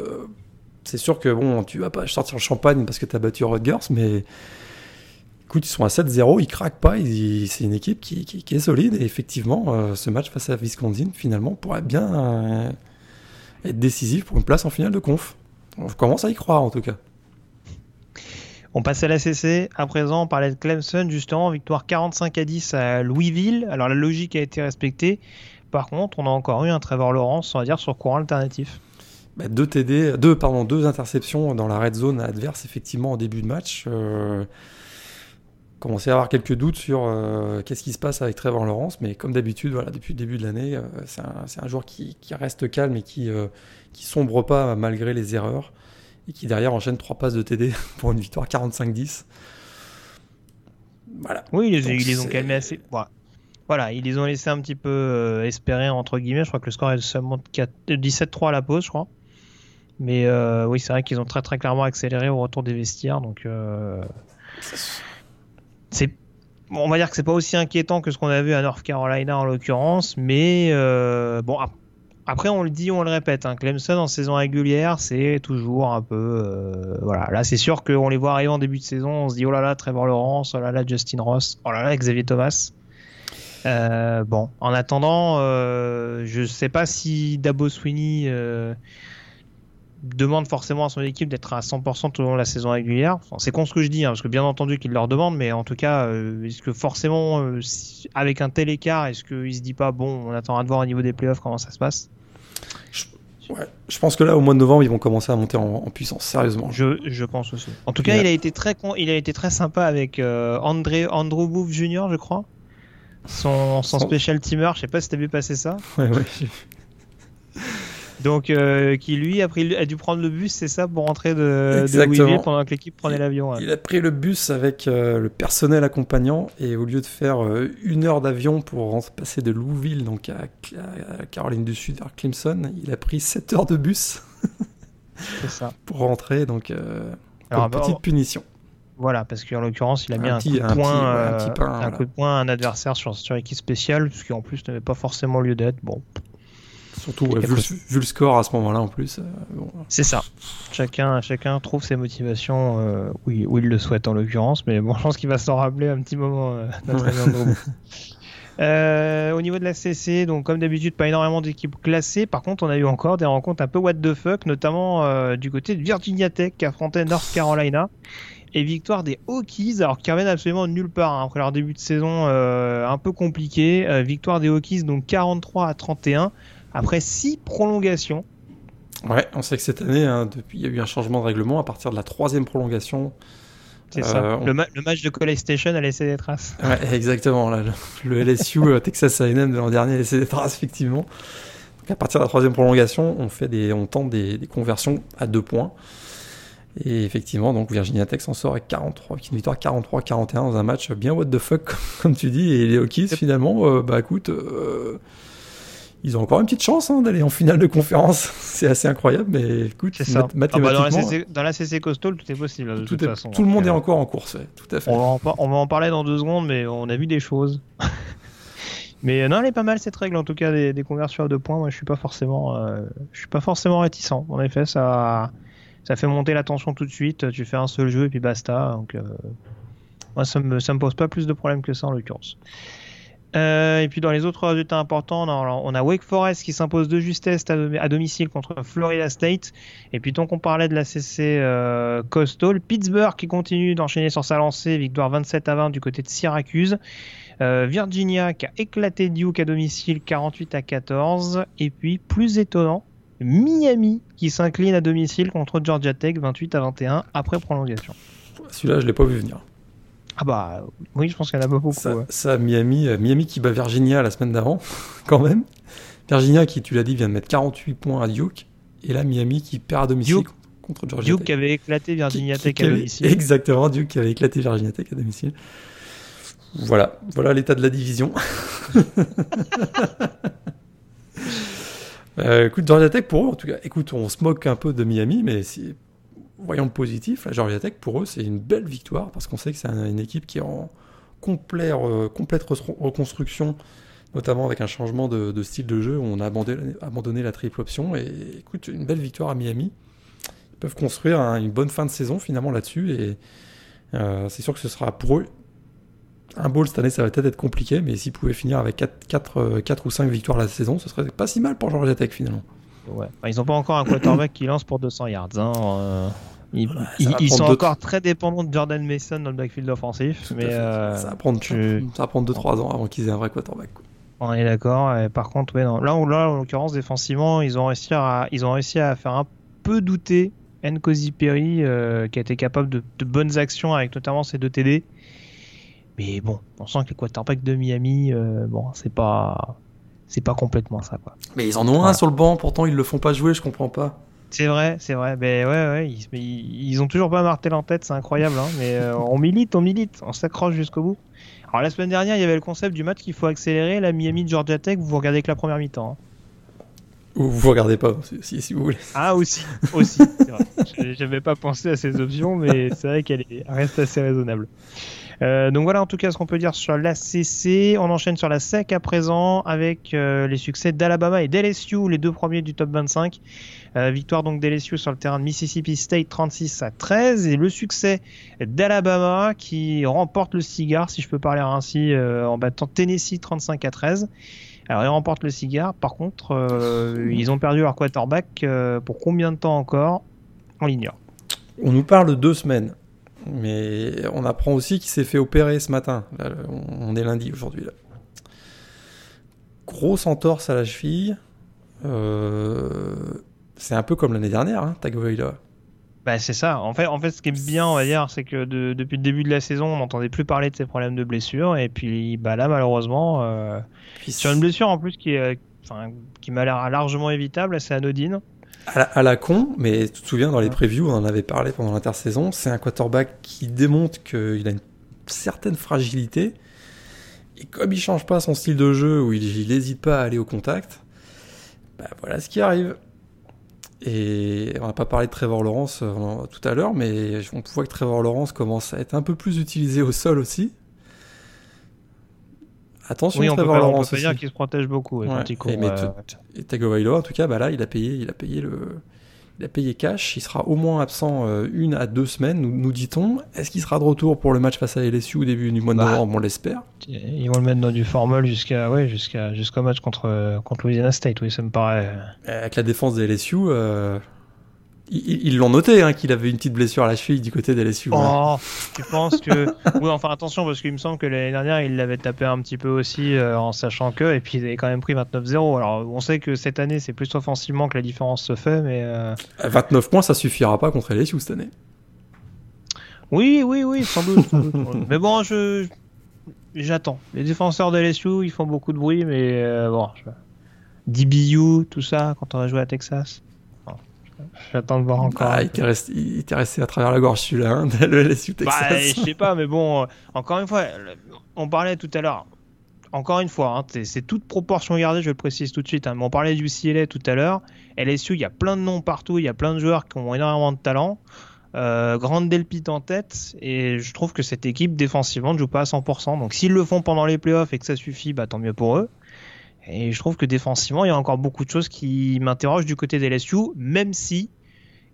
c'est sûr que bon, tu vas pas sortir le champagne parce que tu as battu Rutgers, mais écoute, ils sont à 7-0, ils craquent pas, c'est une équipe qui, qui- qui est solide. Et effectivement, euh, ce match face à Wisconsin, finalement, pourrait bien euh, être décisif pour une place en finale de conf. On commence à y croire en tout cas. On passe à la CC. À présent, on parlait de Clemson, justement, victoire 45 à 10 à Louisville. Alors la logique a été respectée. Par contre, on a encore eu un Trevor Lawrence, on va dire, sur courant alternatif. Bah, deux TD, deux, pardon, deux interceptions dans la red zone adverse, effectivement, en début de match. Euh, commençait à avoir quelques doutes sur euh, qu'est-ce qui se passe avec Trevor Lawrence, mais comme d'habitude, voilà, depuis le début de l'année, euh, c'est un, un, joueur qui, qui, reste calme et qui, euh, qui sombre pas malgré les erreurs et qui derrière enchaîne trois passes de TD pour une victoire 45-10. Voilà. Oui, ils, ils les ont calmés assez. Voilà. voilà. ils les ont laissé un petit peu euh, espérer, entre guillemets. Je crois que le score est seulement 17-3 à la pause, je crois. Mais oui, c'est vrai qu'ils ont très très clairement accéléré au retour des vestiaires. Donc, on va dire que c'est pas aussi inquiétant que ce qu'on a vu à North Carolina en l'occurrence, mais euh, bon après on le dit, on le répète, hein, Clemson en saison régulière c'est toujours un peu euh, voilà là c'est sûr qu'on les voit arriver en début de saison, on se dit oh là là Trevor Lawrence, oh là là Justin Ross, oh là là Xavier Thomas. Euh, bon, en attendant, je sais pas si Dabo Sweeney demande forcément à son équipe d'être à 100% tout au long de la saison régulière. Enfin, c'est con ce que je dis, hein, parce que bien entendu qu'il leur demande, mais en tout cas, euh, est-ce que forcément, euh, si, avec un tel écart, est-ce qu'il se dit pas, bon, on attend de voir au niveau des playoffs comment ça se passe? Je, ouais, je pense que là, au mois de novembre, ils vont commencer à monter en, en puissance, sérieusement. Je, je, pense aussi. En tout cas, il a été très, con, il a été très sympa avec euh, André, Andrew Booth Jr., je crois. Son, son, son... special teamer, je sais pas si t'as vu passer ça. Ouais, ouais. Donc, euh, qui lui a, pris, a dû prendre le bus, c'est ça, pour rentrer de, de Louisville pendant que l'équipe prenait l'avion. Ouais. Il a pris le bus avec euh, le personnel accompagnant et au lieu de faire euh, une heure d'avion pour passer de Louisville, donc à, à, Caroline du Sud vers Clemson, il a pris 7 heures de bus ça. pour rentrer. Donc, Alors, petite punition. Voilà, parce qu'en l'occurrence, il a mis un, un, petit, coup, de un, poing, petit, un, petit pain, un voilà. coup de poing à un adversaire sur, sur équipe spéciale, ce qui en plus n'avait pas forcément lieu d'être. Bon, Surtout ouais, vu, le, vu, le, score à ce moment-là en plus. Euh, bon. C'est ça. Chacun, chacun trouve ses motivations euh, où, il, où, il, le souhaite en l'occurrence, mais bon, je pense qu'il va s'en rappeler un petit moment. Euh, ouais. euh, au niveau de la CC, donc comme d'habitude, pas énormément d'équipes classées. Par contre, on a eu encore des rencontres un peu what the fuck, notamment euh, du côté de Virginia Tech qui affrontait North Carolina. Et victoire des Hokies, alors qui reviennent absolument de nulle part hein, après leur début de saison euh, un peu compliqué. Euh, victoire des Hokies, donc 43 à 31 après six prolongations. Ouais, on sait que cette année, hein, depuis, il y a eu un changement de règlement à partir de la troisième prolongation. C'est euh, ça. On... Le, ma le, match de College Station a laissé des traces. Ouais, exactement. Là, le, le, LSU Texas A&M de l'an dernier a laissé des traces effectivement. Donc à partir de la troisième prolongation, on fait des, on tente des, des conversions à deux points. Et effectivement, donc Virginia Tech s'en sort avec 43, avec une victoire 43-41 dans un match bien what the fuck, comme tu dis. Et les Hokies, finalement, euh, bah écoute, euh, ils ont encore une petite chance hein, d'aller en finale de conférence. C'est assez incroyable, mais écoute, ça. mathématiquement. Ah bah dans, la CC, dans, la CC, Coastal, tout est possible. De tout, toute est, façon, tout le monde est encore en course, ouais, tout à fait. On va, en, on va en parler dans deux secondes, mais on a vu des choses. mais non, elle est pas mal cette règle, en tout cas, des, des conversions à deux points. Moi, je suis pas forcément, euh, je suis pas forcément réticent. En effet, ça ça fait monter la tension tout de suite. Tu fais un seul jeu et puis basta. Donc, euh, moi, ça me, ça me pose pas plus de problèmes que ça en l'occurrence. Euh, et puis dans les autres résultats importants, on a, Wake Forest qui s'impose de justesse à, à, domicile contre Florida State. Et puis tant qu'on parlait de la CC euh, Coastal, Pittsburgh qui continue d'enchaîner sur sa lancée, victoire 27 à 20 du côté de Syracuse. Euh, Virginia qui a éclaté Duke à domicile 48 à 14. Et puis plus étonnant, Miami qui s'incline à domicile contre Georgia Tech 28 à 21 après prolongation. Celui-là, je l'ai pas vu venir. Ah bah oui, je pense qu'il y en a pas beaucoup. Ça, ouais. ça Miami, euh, Miami qui bat Virginia la semaine d'avant, quand même. Virginia qui, tu l'as dit, vient de mettre 48 points à Duke. Et là, Miami qui perd à domicile Duke, contre Georgia Duke Tech. qui avait éclaté Virginia qui, Tech qui à domicile. Exactement, Duke qui avait éclaté Virginia Tech à domicile. Voilà, voilà l'état de la division. euh, écoute, Georgia Tech pour eux, en tout cas, écoute, on se moque un peu de Miami, mais si, voyons le positif, la Georgia Tech pour eux, c'est une belle victoire parce qu'on sait que c'est une équipe qui est en euh, complète reconstruction, notamment avec un changement de, style de jeu où on a abandonné, la triple option. Et écoute, une belle victoire à Miami. Ils peuvent construire un, une bonne fin de saison finalement là-dessus. Et euh, c'est sûr que ce sera pour eux un bowl cette année, ça va peut-être être compliqué, mais s'ils pouvaient finir avec 4, 4, 4, ou 5 victoires la saison, ce serait pas si mal pour Georgia Tech finalement. ouais. Ils n'ont pas encore un quarterback qui lance pour 200 yards. Hein, euh, Ils, Voilà, sont deux- encore très dépendants de Jordan Mason dans le backfield offensif. Tout Mais euh, ça va prendre, tu- ça va prendre 2-3 ans avant qu'ils aient un vrai quarterback. On est d'accord. Par contre, ouais, non. Là, où- là, en l'occurrence, défensivement, ils ont réussi à, ils ont réussi à faire un peu douter Nkosi Perry, euh, qui a été capable de, de bonnes actions avec notamment ses deux TD. Mais bon, on sent que les quarterbacks de Miami, euh, bon, c'est pas, c'est pas complètement ça, quoi. Mais ils en ont un sur le banc, pourtant ils le font pas jouer, je comprends pas. C'est vrai, c'est vrai. Ben ouais, ouais, ils, mais ils, ont toujours pas martel en tête, c'est incroyable. Hein, mais euh, on milite, on milite, on s'accroche jusqu'au bout. Alors la semaine dernière, il y avait le concept du match qu'il faut accélérer. La Miami Georgia Tech, vous regardez que la première mi-temps. hein. Ou vous regardez pas, si, si, vous voulez. Ah aussi, aussi. J'avais pas pensé à ces options, mais c'est vrai qu'elle est- reste assez raisonnable. Euh, donc voilà en tout cas ce qu'on peut dire sur l'ACC. On enchaîne sur la SEC à présent avec euh, les succès d'Alabama et d'LSU, les deux premiers du top 25. Euh, victoire donc d'LSU sur le terrain de Mississippi State 36 à 13 et le succès d'Alabama qui remporte le cigare si je peux parler ainsi en battant Tennessee 35 à 13. Alors ils remportent le cigare, par contre ils ont perdu leur quarterback pour combien de temps encore? On l'ignore. On nous parle de deux semaines, mais on apprend aussi qu'il s'est fait opérer ce matin. Là, on est lundi aujourd'hui. Grosse entorse à la cheville. Euh, c'est un peu comme l'année dernière, hein, Tagovailoa. Bah c'est ça. En fait, en fait, ce qui est bien, on va dire, c'est que de- depuis le début de la saison, on n'entendait plus parler de ses problèmes de blessure. Et puis, bah là, malheureusement, euh, Puis sur une blessure en plus qui est, enfin, qui m'a l'air largement évitable, c'est anodine. À la, à la con, mais tu te souviens dans les previews, on en avait parlé pendant l'intersaison, c'est un quarterback qui démontre qu'il a une certaine fragilité. Et comme il change pas son style de jeu, où il n'hésite pas à aller au contact, bah voilà ce qui arrive. Et on n'a pas parlé de Trevor Lawrence euh, tout à l'heure, mais on voit que Trevor Lawrence commence à être un peu plus utilisé au sol aussi. Attention, Oui, on peut pas, on peut dire qu'il se protège beaucoup ouais, Ouais. quand il court. Et mais euh, Et Tagovailoa, en tout cas, bah là, il a payé, il a payé le, il a payé cash. Il sera au moins absent euh, une à deux semaines, nous, nous dit-on. Est-ce qu'il sera de retour pour le match face à LSU au début du mois de Bah. novembre? On l'espère. Ils vont le mettre dans du formol jusqu'à ouais, jusqu'à jusqu'au match contre contre Louisiana State. Oui, ça me paraît. Avec la défense des LSU, euh, ils l'ont noté hein, qu'il avait une petite blessure à la cheville du côté des LSU. Oh, tu penses que oui, enfin attention parce qu'il me semble que l'année dernière il l'avait tapé un petit peu aussi euh, en sachant que et puis il avait quand même pris 29-0. Alors on sait que cette année c'est plus offensivement que la différence se fait, mais euh, 29 points, ça suffira pas contre LSU cette année. oui, oui, oui, sans doute. sans doute, sans doute. mais bon, je j'attends. Les défenseurs de LSU ils font beaucoup de bruit, mais euh, bon, je... DBU, tout ça quand on va jouer à Texas. J'attends de voir encore. Ah, il t'est resté, à travers la gorge celui-là, hein, le LSU Texas. Bah, je sais pas, mais bon, euh, encore une fois, on parlait tout à l'heure. Encore une fois, hein, c'est- c'est toute proportion gardée, je le précise tout de suite. hein, mais on parlait du CLA tout à l'heure. LSU, il y a plein de noms partout, il y a plein de joueurs qui ont énormément de talent. Euh, Grande Delpit en tête, et je trouve que cette équipe défensivement ne joue pas à 100%. Donc s'ils le font pendant les playoffs et que ça suffit, bah, tant mieux pour eux. Et je trouve que défensivement, il y a encore beaucoup de choses qui m'interrogent du côté des LSU, même si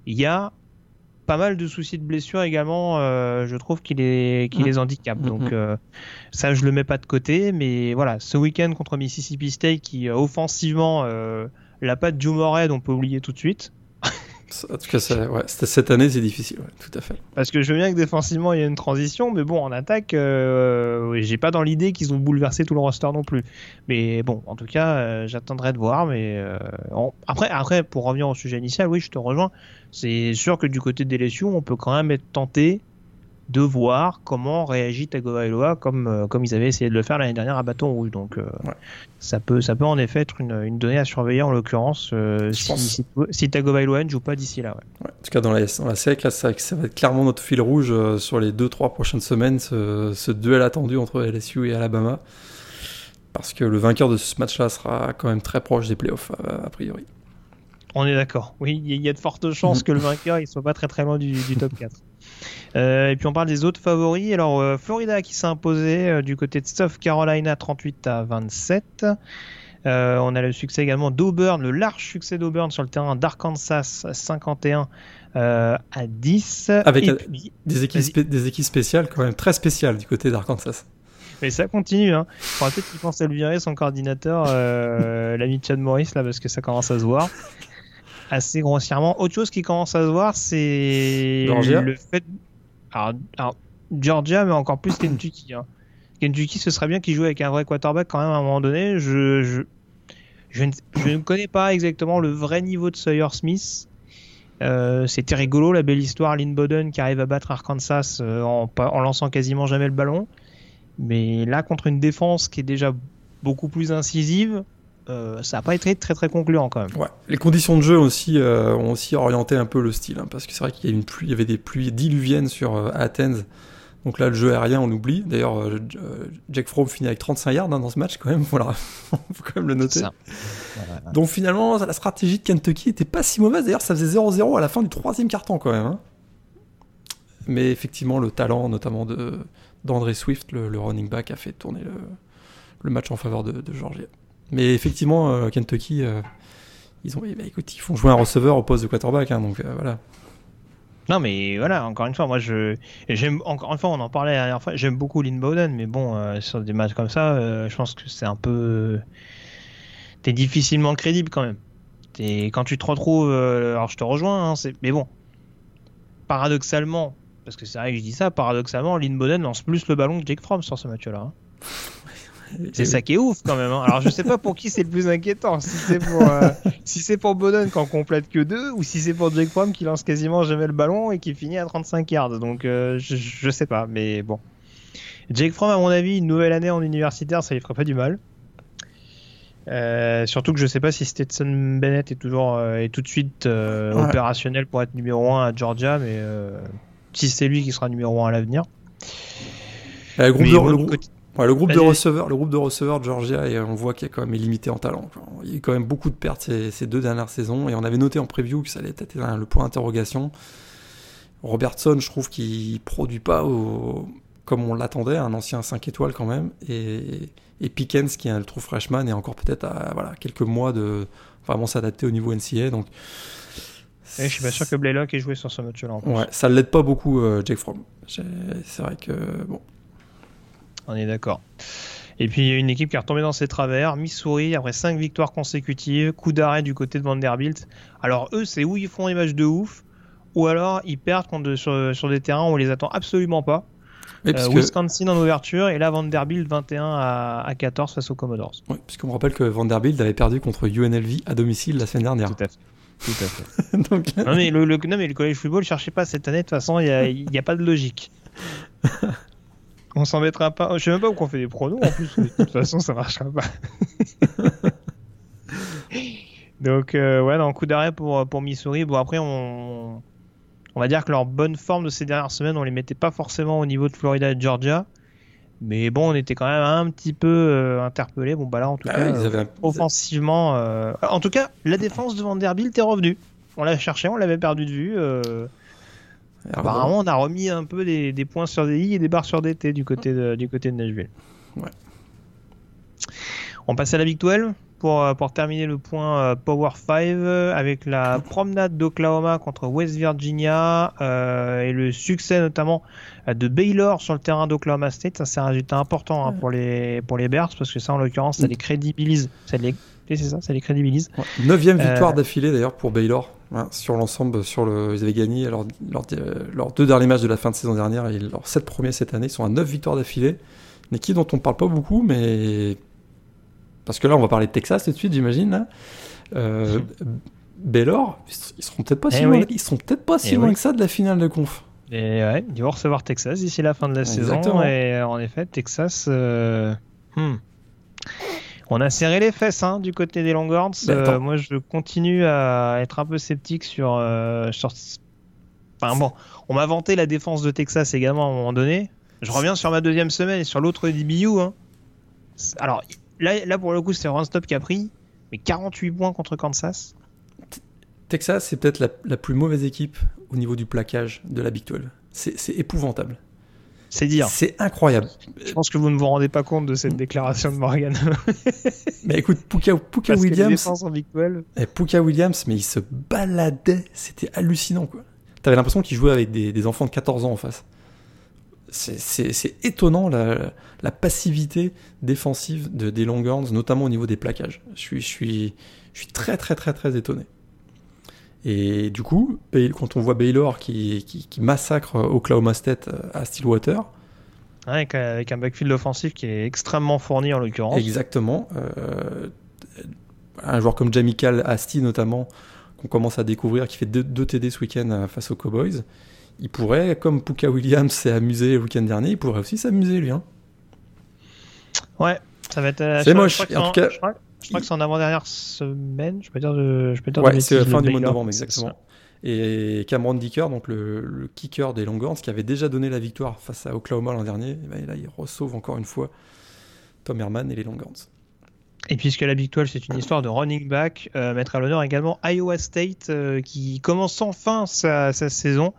il y a pas mal de soucis de blessure également, euh, je trouve qu'il Mhm. les handicape. Mhm. Donc euh, ça, je le mets pas de côté. Mais voilà, ce week-end contre Mississippi State, qui euh, offensivement, euh, la patte Joe Morehead, on peut oublier tout de suite. En tout cas, cette année, c'est difficile, tout à fait. Parce que je veux bien que défensivement, il y a une transition. Mais bon, en attaque, euh, j'ai pas dans l'idée qu'ils ont bouleversé tout le roster non plus. Mais bon, en tout cas, euh, j'attendrai de voir. Mais euh, après, après, pour revenir au sujet initial, oui, je te rejoins. C'est sûr que du côté des LSU, on peut quand même être tenté de voir comment réagit Tagovailoa comme euh, comme ils avaient essayé de le faire l'année dernière à Bâton Rouge. Donc euh, Ouais. ça peut ça peut en effet être une, une donnée à surveiller en l'occurrence euh, si, si, si Tagovailoa ne joue pas d'ici là. ouais. Ouais, en tout cas, dans la, dans la ça, ça va être clairement notre fil rouge euh, sur les 2-3 prochaines semaines, ce, ce duel attendu entre LSU et Alabama. Parce que le vainqueur de ce match-là sera quand même très proche des playoffs, a, priori. On est d'accord. Oui, il y a de fortes chances que le vainqueur il soit pas très très loin du, du top 4. Euh, et puis on parle des autres favoris. Alors euh, Florida qui s'est imposé euh, du côté de South Carolina 38 à 27. Euh, on a le succès également d'Auburn, le large succès d'Auburn sur le terrain d'Arkansas 51 euh, à 10. Avec Et un- puis- Des équipes, des spéciales, quand même très spéciales du côté d'Arkansas. Mais ça continue. Hein. Faudra peut-être qu'il pense à le virer son coordinateur, euh, l'ami Chad Morris là, parce que ça commence à se voir. Assez grossièrement. Autre chose qui commence à se voir, c'est le fait. Alors, alors, Georgia, mais encore plus Kentucky. Hein. Kentucky, ce serait bien qu'il joue avec un vrai quarterback quand même à un moment donné. Je, je, je, ne, je ne connais pas exactement le vrai niveau de Sawyer Smith. Euh, C'était rigolo la belle histoire, Lynn Bowden qui arrive à battre Arkansas euh, en, en, lançant quasiment jamais le ballon. Mais là, contre une défense qui est déjà beaucoup plus incisive, euh, ça n'a pas été très très concluant quand même. Ouais. Les conditions de jeu aussi euh, ont aussi orienté un peu le style, hein, parce que c'est vrai qu'il y, y, avait des pluies diluviennes sur euh, Athens. Donc là, le jeu aérien, on oublie. D'ailleurs, Jack Fromm finit avec 35 yards hein, dans ce match quand même. Voilà, faut quand même le noter. Voilà. Donc finalement, la stratégie de Kentucky était pas si mauvaise. D'ailleurs, ça faisait 0-0 à la fin du troisième quart-temps quand même. Hein. Mais effectivement, le talent, notamment de d'André Swift, le, le, running back, a fait tourner le, le match en faveur de, de Georgia. Mais effectivement, euh, Kentucky, euh, ils ont, bah, écoute, ils font jouer un receveur au poste de quarterback, hein, donc euh, voilà. Non, mais voilà, encore une fois, moi, j'aime, encore une fois, on en parlait la dernière fois, j'aime beaucoup Lynn Bowden, mais bon, sur des matchs comme ça, je pense que c'est un peu. T'es difficilement crédible quand même. Es, quand tu te retrouves. Alors, je te rejoins, hein, mais bon, paradoxalement, parce que c'est vrai que je dis ça, paradoxalement, Lynn Bowden lance plus le ballon que Jake Fromm sur ce match-là. Hein. C'est ça qui est ouf quand même. Hein. Alors je sais pas pour qui c'est le plus inquiétant. Si c'est pour euh, si c'est pour Bowden qui en complète que deux ou si c'est pour Jake Fromm qui lance quasiment jamais le ballon et qui finit à 35 yards. Donc euh, je, je, sais pas, mais bon. Jake Fromm à mon avis une nouvelle année en universitaire ça lui ferait pas du mal. Euh, surtout que je sais pas si Stetson Bennett est toujours euh, est tout de suite ouais. opérationnel pour être numéro 1 à Georgia, mais si c'est lui qui sera numéro 1 à l'avenir. Le groupe, de, le, groupe, Ouais, le groupe de receveurs, le groupe de receveurs de Georgia, et on voit qu'il est quand même limité en talent. Quoi. Il y a eu quand même beaucoup de pertes ces, ces, deux dernières saisons, et on avait noté en preview que ça allait être le point d'interrogation. Robertson, je trouve qu'il produit pas au, comme on l'attendait, un ancien 5 étoiles quand même, et, et Pickens qui est un true freshman est encore peut-être à voilà, quelques mois de vraiment s'adapter au niveau NCA. Donc, et je suis pas sûr que Blaylock ait joué sur ce match-là. Ouais, ça l'aide pas beaucoup, euh, Jake Fromm. C'est vrai que bon on est d'accord. Et puis il y a une équipe qui est retombée dans ses travers, Missouri, après 5 victoires consécutives, coup d'arrêt du côté de Vanderbilt. Alors eux, c'est où ils font des matchs de ouf, ou alors ils perdent contre, sur, sur, des terrains où on les attend absolument pas. Euh, Wisconsin en ouverture, et là Vanderbilt 21 à, à 14 face aux Commodores. Oui, puisqu'on me rappelle que Vanderbilt avait perdu contre UNLV à domicile la semaine dernière. Tout à fait. Tout à fait. Donc... non, mais le, le, non, mais le collège football, cherchez pas cette année, de toute façon, il n'y a, a, pas de logique. On s'embêtera pas. Je sais même pas où on fait des pronos en plus. de toute façon, ça marchera pas. Donc, euh, ouais, dans coup d'arrêt pour, pour Missouri. Bon, après, on, on va dire que leur bonne forme de ces dernières semaines, on les mettait pas forcément au niveau de Florida et de Georgia. Mais bon, on était quand même un petit peu euh, interpellé. Bon, bah là, en tout ah cas, euh, offensivement. Euh... En tout cas, la défense de Vanderbilt est revenue. On l'a cherché, on l'avait perdu de vue. Euh, Apparemment, on a remis un peu des, des, points sur des i et des barres sur des t du côté de, du côté de Nashville. Ouais. On passe à la Big 12 pour, pour terminer le point Power 5 avec la promenade d'Oklahoma contre West Virginia euh, et le succès notamment de Baylor sur le terrain d'Oklahoma State. Ça, c'est un résultat important hein, pour, les, pour les Bears parce que ça, en l'occurrence, ça les crédibilise. Ça les, c'est ça, ça les crédibilise. Ouais. Neuvième victoire euh... d'affilée d'ailleurs pour Baylor. Hein, sur l'ensemble, sur le, ils avaient gagné leurs leur, leur deux derniers matchs de la fin de saison dernière et leurs sept premiers cette année. Ils sont à neuf victoires d'affilée. Une équipe dont on parle pas beaucoup, mais parce que là, on va parler de Texas tout de suite, j'imagine. Euh, Baylor, ils seront peut-être pas, si, eh loin, oui. ils seront peut-être pas si eh loin oui. que ça de la finale de conf. Et ouais, ils vont recevoir Texas d'ici la fin de la Exactement. saison. Et en effet, Texas. Euh... Hmm. On a serré les fesses hein, du côté des Longhorns. Euh, moi, je continue à être un peu sceptique sur. Euh, sur... Enfin bon, on m'a vanté la défense de Texas également à un moment donné. Je reviens sur ma deuxième semaine et sur l'autre DBU. Hein. Alors là, là, pour le coup, c'est Runstop qui a pris, mais 48 points contre Kansas. Texas, c'est peut-être la, la, plus mauvaise équipe au niveau du plaquage de la Big 12. C'est épouvantable. C'est dire. C'est incroyable. Je pense que vous ne vous rendez pas compte de cette déclaration de Morgan. mais écoute, Puka, Puka Williams. Big 12. Et Puka Williams, mais il se baladait. C'était hallucinant, quoi. T'avais l'impression qu'il jouait avec des, des, enfants de 14 ans en face. C'est étonnant la, la, passivité défensive de, des Longhorns, notamment au niveau des plaquages. Je suis, je suis, je suis très, très, très, très étonné. Et du coup, quand on voit Baylor qui, qui, massacre Oklahoma State à Stillwater. avec, un backfield offensif qui est extrêmement fourni en l'occurrence. Exactement. un joueur comme Jamichael Asti notamment, qu'on commence à découvrir, qui fait deux, TD ce week-end face aux Cowboys. Il pourrait, comme Puka Williams s'est amusé le week-end dernier, il pourrait aussi s'amuser lui. Hein. Ouais, ça va être. Euh, c'est moche. En, tout cas, je crois, que c'est en avant-dernière semaine. Je peux dire de. Je peux dire ouais, c'est fin du mois de novembre, exactement. Et Cameron Dicker, donc le, kicker des Longhorns, qui avait déjà donné la victoire face à Oklahoma l'an dernier, et ben là il ressauve encore une fois Tom Herman et les Longhorns. Et puisque la Big 12 c'est une histoire de running back, euh, mettre à l'honneur également Iowa State euh, qui commence enfin sa, sa saison.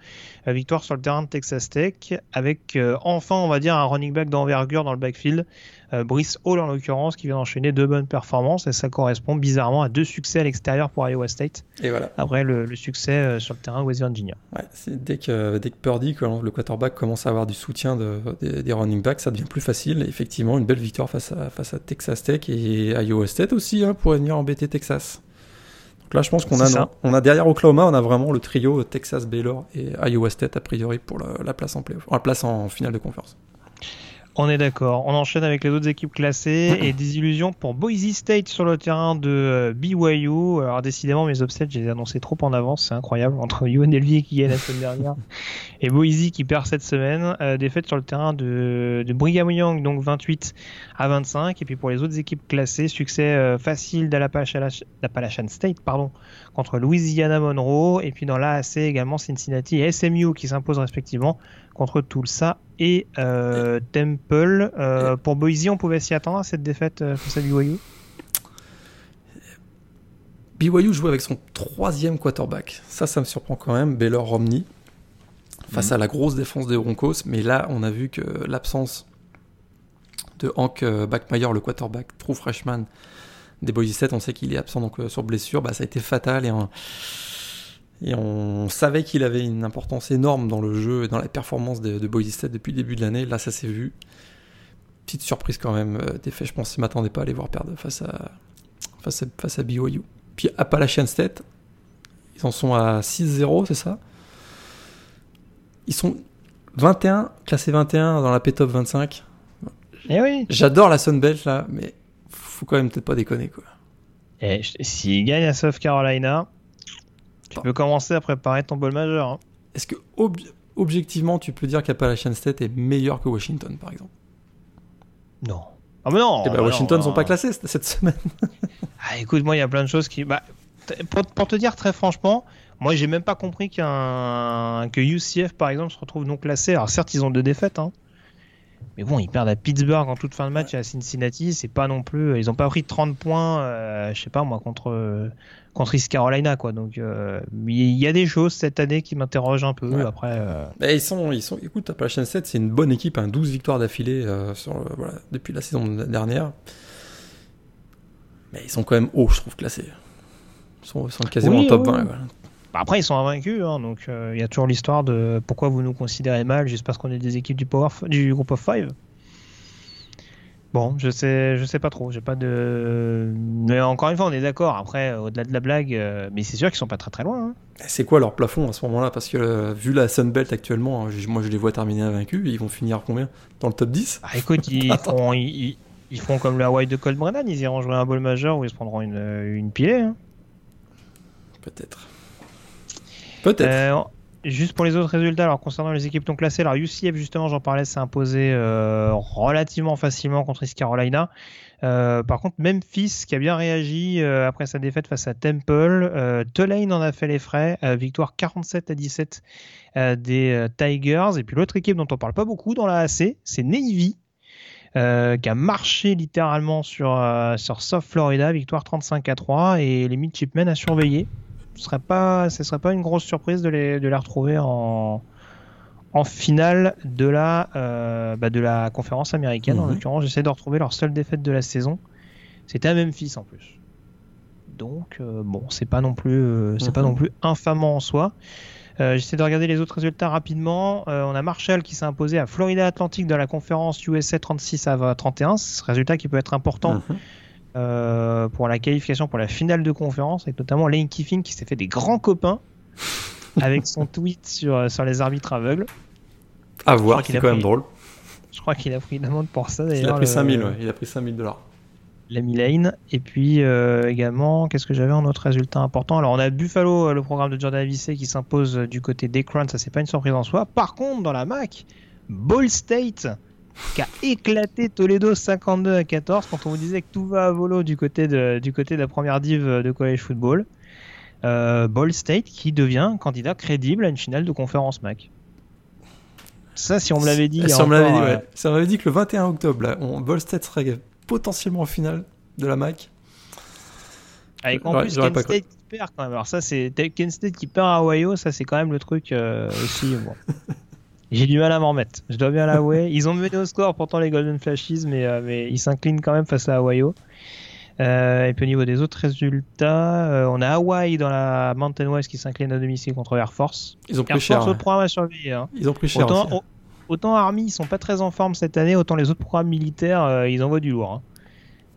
Euh, victoire sur le terrain de Texas Tech avec enfin on va dire un running back d'envergure dans le backfield. Euh, Brice Hall en l'occurrence, qui vient d'enchaîner deux bonnes performances et ça correspond bizarrement à deux succès à l'extérieur pour Iowa State. Et voilà. Après le, succès euh, sur le terrain West Virginia. Ouais, dès que dès que Purdy, le quarterback commence à avoir du soutien de, des, running backs, ça devient plus facile. effectivement, une belle victoire face à, face à Texas Tech et Iowa State aussi hein, pour venir embêter Texas. Donc là, je pense qu'on a, on a derrière Oklahoma, on a vraiment le trio Texas, Baylor et Iowa State a priori pour la, place en la place en finale de conférence. On est d'accord. On enchaîne avec les autres équipes classées et des illusions pour Boise State sur le terrain de euh, BYU. Alors décidément, mes upsets, je les ai annoncés trop en avance. C'est incroyable. Entre UNLV qui gagne la semaine dernière et Boise qui perd cette semaine. Euh, défaite sur le terrain de, de Brigham Young, donc 28 à 25. Et puis pour les autres équipes classées, succès euh, facile d'Appalachian State pardon, contre Louisiana Monroe. Et puis dans l'AAC également Cincinnati et SMU qui s'imposent respectivement contre Tulsa et euh, Temple. Euh, pour Boise, on pouvait s'y attendre à cette défaite euh, face à BYU BYU joue avec son troisième quarterback. Ça, ça me surprend quand même. Baylor Romney face mhm. à la grosse défense des Broncos. Mais là, on a vu que l'absence de Hank Backmeyer, le quarterback true freshman des Boise 7, on sait qu'il est absent donc sur blessure. Bah, ça a été fatal et et on savait qu'il avait une importance énorme dans le jeu et dans la performance de, de Boise State depuis le début de l'année. Là, ça s'est vu. Petite surprise quand même. Euh, des faits, je pense ne m'attendaient pas à les voir perdre face à, face à, face à BYU. Puis Appalachian State, ils en sont à 6-0, c'est ça? Ils sont 21, classés 21 dans la P-Top 25. Eh oui. J'adore la Sunbelt là, mais faut quand même peut-être pas déconner quoi. Et s'ils gagnent à South Carolina, tu peux commencer à préparer ton bol majeur. Hein. Est-ce que objectivement, tu peux dire qu'Appalachian State est meilleur que Washington, par exemple? Non. Ah mais non eh ben, Washington ne sont pas classés cette semaine. ah, écoute, moi, il y a plein de choses qui... Bah, pour, te dire très franchement, moi, j'ai même pas compris qu'un que UCF, par exemple, se retrouve non classé. Alors certes, ils ont deux défaites, hein. Mais bon, ils perdent à Pittsburgh en toute fin de match et à Cincinnati. C'est pas non plus. Ils ont pas pris 30 points, euh, je sais pas moi, contre contre East Carolina quoi. Donc euh, il y a des choses cette année qui m'interrogent un peu. Après, euh... ils sont ils sont écoute Appalachian 7 c'est une bonne équipe, hein, 12 victoires d'affilée euh, voilà, depuis la saison dernière. Mais ils sont quand même hauts, je trouve classés. Ils sont, sont quasiment top 20. Bah, après, ils sont invaincus, hein, donc euh, il y a toujours l'histoire de pourquoi vous nous considérez mal juste parce qu'on est des équipes du, power du groupe of 5. Bon, je sais, je sais pas trop. J'ai pas de. Mais encore une fois, on est d'accord. Après, au-delà de la blague, euh, mais c'est sûr qu'ils sont pas très très loin. Hein. C'est quoi leur plafond à ce moment-là? Parce que euh, vu la Sunbelt actuellement, hein, moi je les vois terminer invaincus. Ils vont finir combien? Dans le top 10 ah, Écoute, ils, font, ils, font comme le Hawaii de Cold Brennan. Ils iront jouer un bol majeur où ils se prendront une, une pilée. Hein. Peut-être. Peut-être. Euh, Juste pour les autres résultats, alors concernant les équipes non classées, alors UCF justement, j'en parlais, s'est imposé euh, relativement facilement contre East Carolina. Euh, par contre, Memphis qui a bien réagi après sa défaite face à Temple, Tulane en a fait les frais, victoire 47 à 17 des Tigers. Et puis l'autre équipe dont on parle pas beaucoup dans la AC, c'est Navy. qui a marché littéralement sur, sur South Florida, victoire 35 à 3 et les Midshipmen à surveiller serait pas, ce serait pas une grosse surprise de les, de les retrouver en, en finale de la, euh, bah, de la conférence américaine. En mhm. l'occurrence, j'essaie de retrouver leur seule défaite de la saison. C'était à Memphis en plus. Donc euh, bon, c'est pas non plus, euh, c'est pas mhm. non plus infamant en soi. J'essaie de regarder les autres résultats rapidement. on a Marshall qui s'est imposé à Florida Atlantic dans la conférence USA 36 à 31. Ce résultat qui peut être important. Mhm euh, pour la qualification pour la finale de conférence, avec notamment Lane Kiffin qui s'est fait des grands copains avec son tweet sur, euh, sur les arbitres aveugles. À voir, c'est quand même drôle. Je crois qu'il a pris une amende pour ça. Il a pris 5000, ouais. il a pris 5000 dollars. L'ami Lane. Et puis euh, également, qu'est-ce que j'avais en autre résultat important? Alors on a Buffalo, le programme de Jordan Avicet qui s'impose du côté des Crowns, ça c'est pas une surprise en soi. Par contre, dans la MAC, Ball State qui a éclaté Toledo 52 à 14 quand on vous disait que tout va à volo du côté de, du côté de la première div de college football. Euh, Ball State qui devient candidat crédible à une finale de conférence MAC. Ça, si on me l'avait dit. Si on m'avait dit, ouais. si on m'avait dit que le 21 octobre, là, on, Ball State serait potentiellement en finale de la MAC. Avec en plus Kent State qui perd quand même. Alors ça, c'est Kent State qui perd à Ohio, ça c'est quand même le truc euh, aussi. Bon. J'ai du mal à m'en remettre. Je dois bien l'avouer. Ils ont mené au score pourtant les Golden Flashes, mais, euh, mais ils s'inclinent quand même face à Ohio. Euh, et puis au niveau des autres résultats, euh, on a Hawaii dans la Mountain West qui s'incline à domicile contre Air Force. Ils ont pris Air cher. Force, ouais. autre programme à surveiller. hein. Ils ont pris cher. Autant, aussi. au- autant Army, ils sont pas très en forme cette année, autant les autres programmes militaires, euh, ils envoient du lourd. hein.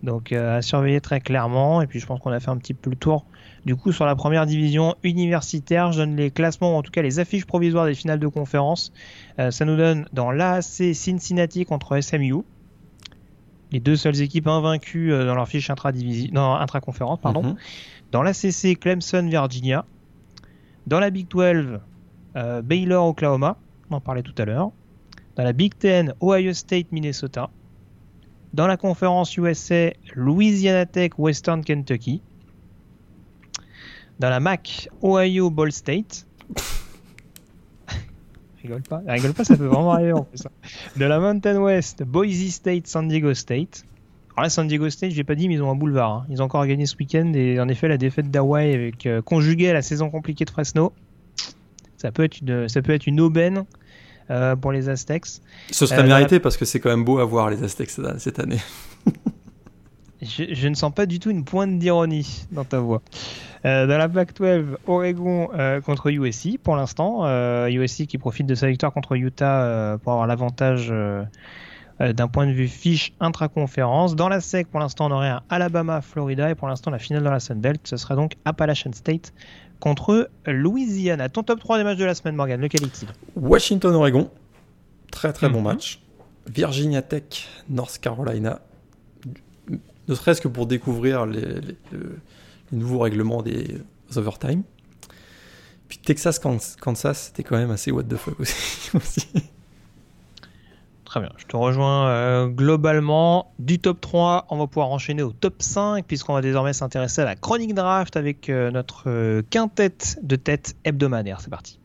Donc euh, à surveiller très clairement. Et puis je pense qu'on a fait un petit peu le tour. Du coup, sur la première division universitaire, je donne les classements, ou en tout cas les affiches provisoires des finales de conférence. Euh, ça nous donne dans l'AAC Cincinnati contre SMU. Les deux seules équipes invaincues euh, dans leur fiche intra-conférence. Mhm. Dans l'ACC, Clemson, Virginia. Dans la Big 12, euh, Baylor, Oklahoma. On en parlait tout à l'heure. Dans la Big 10, Ohio State, Minnesota. Dans la conférence USA, Louisiana Tech, Western Kentucky. Dans la MAC, Ohio, Ball State. rigole pas, rigole pas, ça peut vraiment arriver en plus. hein. De la Mountain West, Boise State, San Diego State. Alors là, San Diego State, j'ai pas dit, mais ils ont un boulevard. hein. Ils ont encore gagné ce week-end et en effet, la défaite d'Hawaii avec euh, conjuguée à la saison compliquée de Fresno, ça peut être une, ça peut être une aubaine euh, pour les Aztecs. Ce serait Euh, la- mérité parce que c'est quand même beau à voir les Aztecs cette année. Je, je ne sens pas du tout une pointe d'ironie dans ta voix. Euh, dans la Pac-12, Oregon euh, contre USC pour l'instant. Euh, USC qui profite de sa victoire contre Utah euh, pour avoir l'avantage d'un point de vue fiche intra-conférence. Dans la SEC, pour l'instant, on aurait un Alabama-Florida et pour l'instant, la finale dans la Sun Belt, ce sera donc Appalachian State contre Louisiana. Ton top 3 des matchs de la semaine, Morgan, lequel est-il? Washington-Oregon, très très bon Mhm. match. Virginia Tech, North Carolina, ne serait-ce que pour découvrir les, les- le- les nouveaux règlements des overtime. Puis Texas, Kans- Kansas, c'était quand même assez what the fuck aussi. aussi. Très bien, je te rejoins euh, globalement. Du top 3, on va pouvoir enchaîner au top 5, puisqu'on va désormais s'intéresser à la chronique draft avec euh, notre euh, quintette de tête hebdomadaire. C'est parti.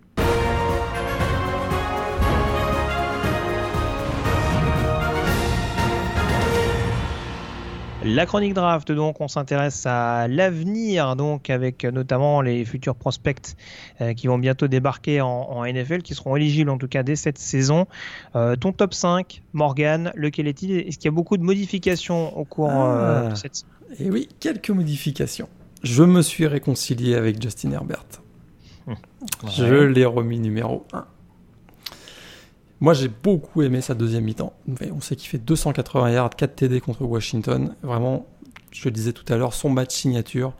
La chronique draft, donc, on s'intéresse à l'avenir, donc, avec notamment les futurs prospects euh, qui vont bientôt débarquer en, en NFL, qui seront éligibles en tout cas dès cette saison. Euh, ton top 5, Morgan, lequel est-il? Est-ce qu'il y a beaucoup de modifications au cours euh, Ah. de cette saison? Et oui, quelques modifications. Je me suis réconcilié avec Justin Herbert. Je l'ai remis numéro 1. Moi, j'ai beaucoup aimé sa deuxième mi-temps. On sait qu'il fait 280 yards, 4 TD contre Washington. Vraiment, je le disais tout à l'heure, son match signature.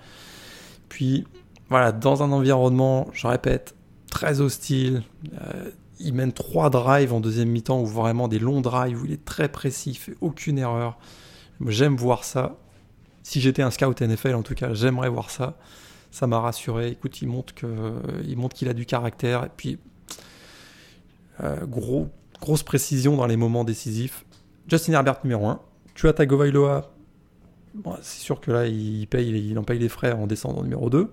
Puis, voilà, dans un environnement, je répète, très hostile. euh, il mène 3 drives en deuxième mi-temps, ou vraiment des longs drives où il est très précis, il fait aucune erreur. J'aime voir ça. Si j'étais un scout NFL, en tout cas, j'aimerais voir ça. Ça m'a rassuré. Écoute, il montre qu'il a du caractère. Et puis, gros, grosse précision dans les moments décisifs. Justin Herbert numéro 1. Tua Tagovailoa, bon, c'est sûr que là, il, paye, il en paye les frais en descendant numéro 2.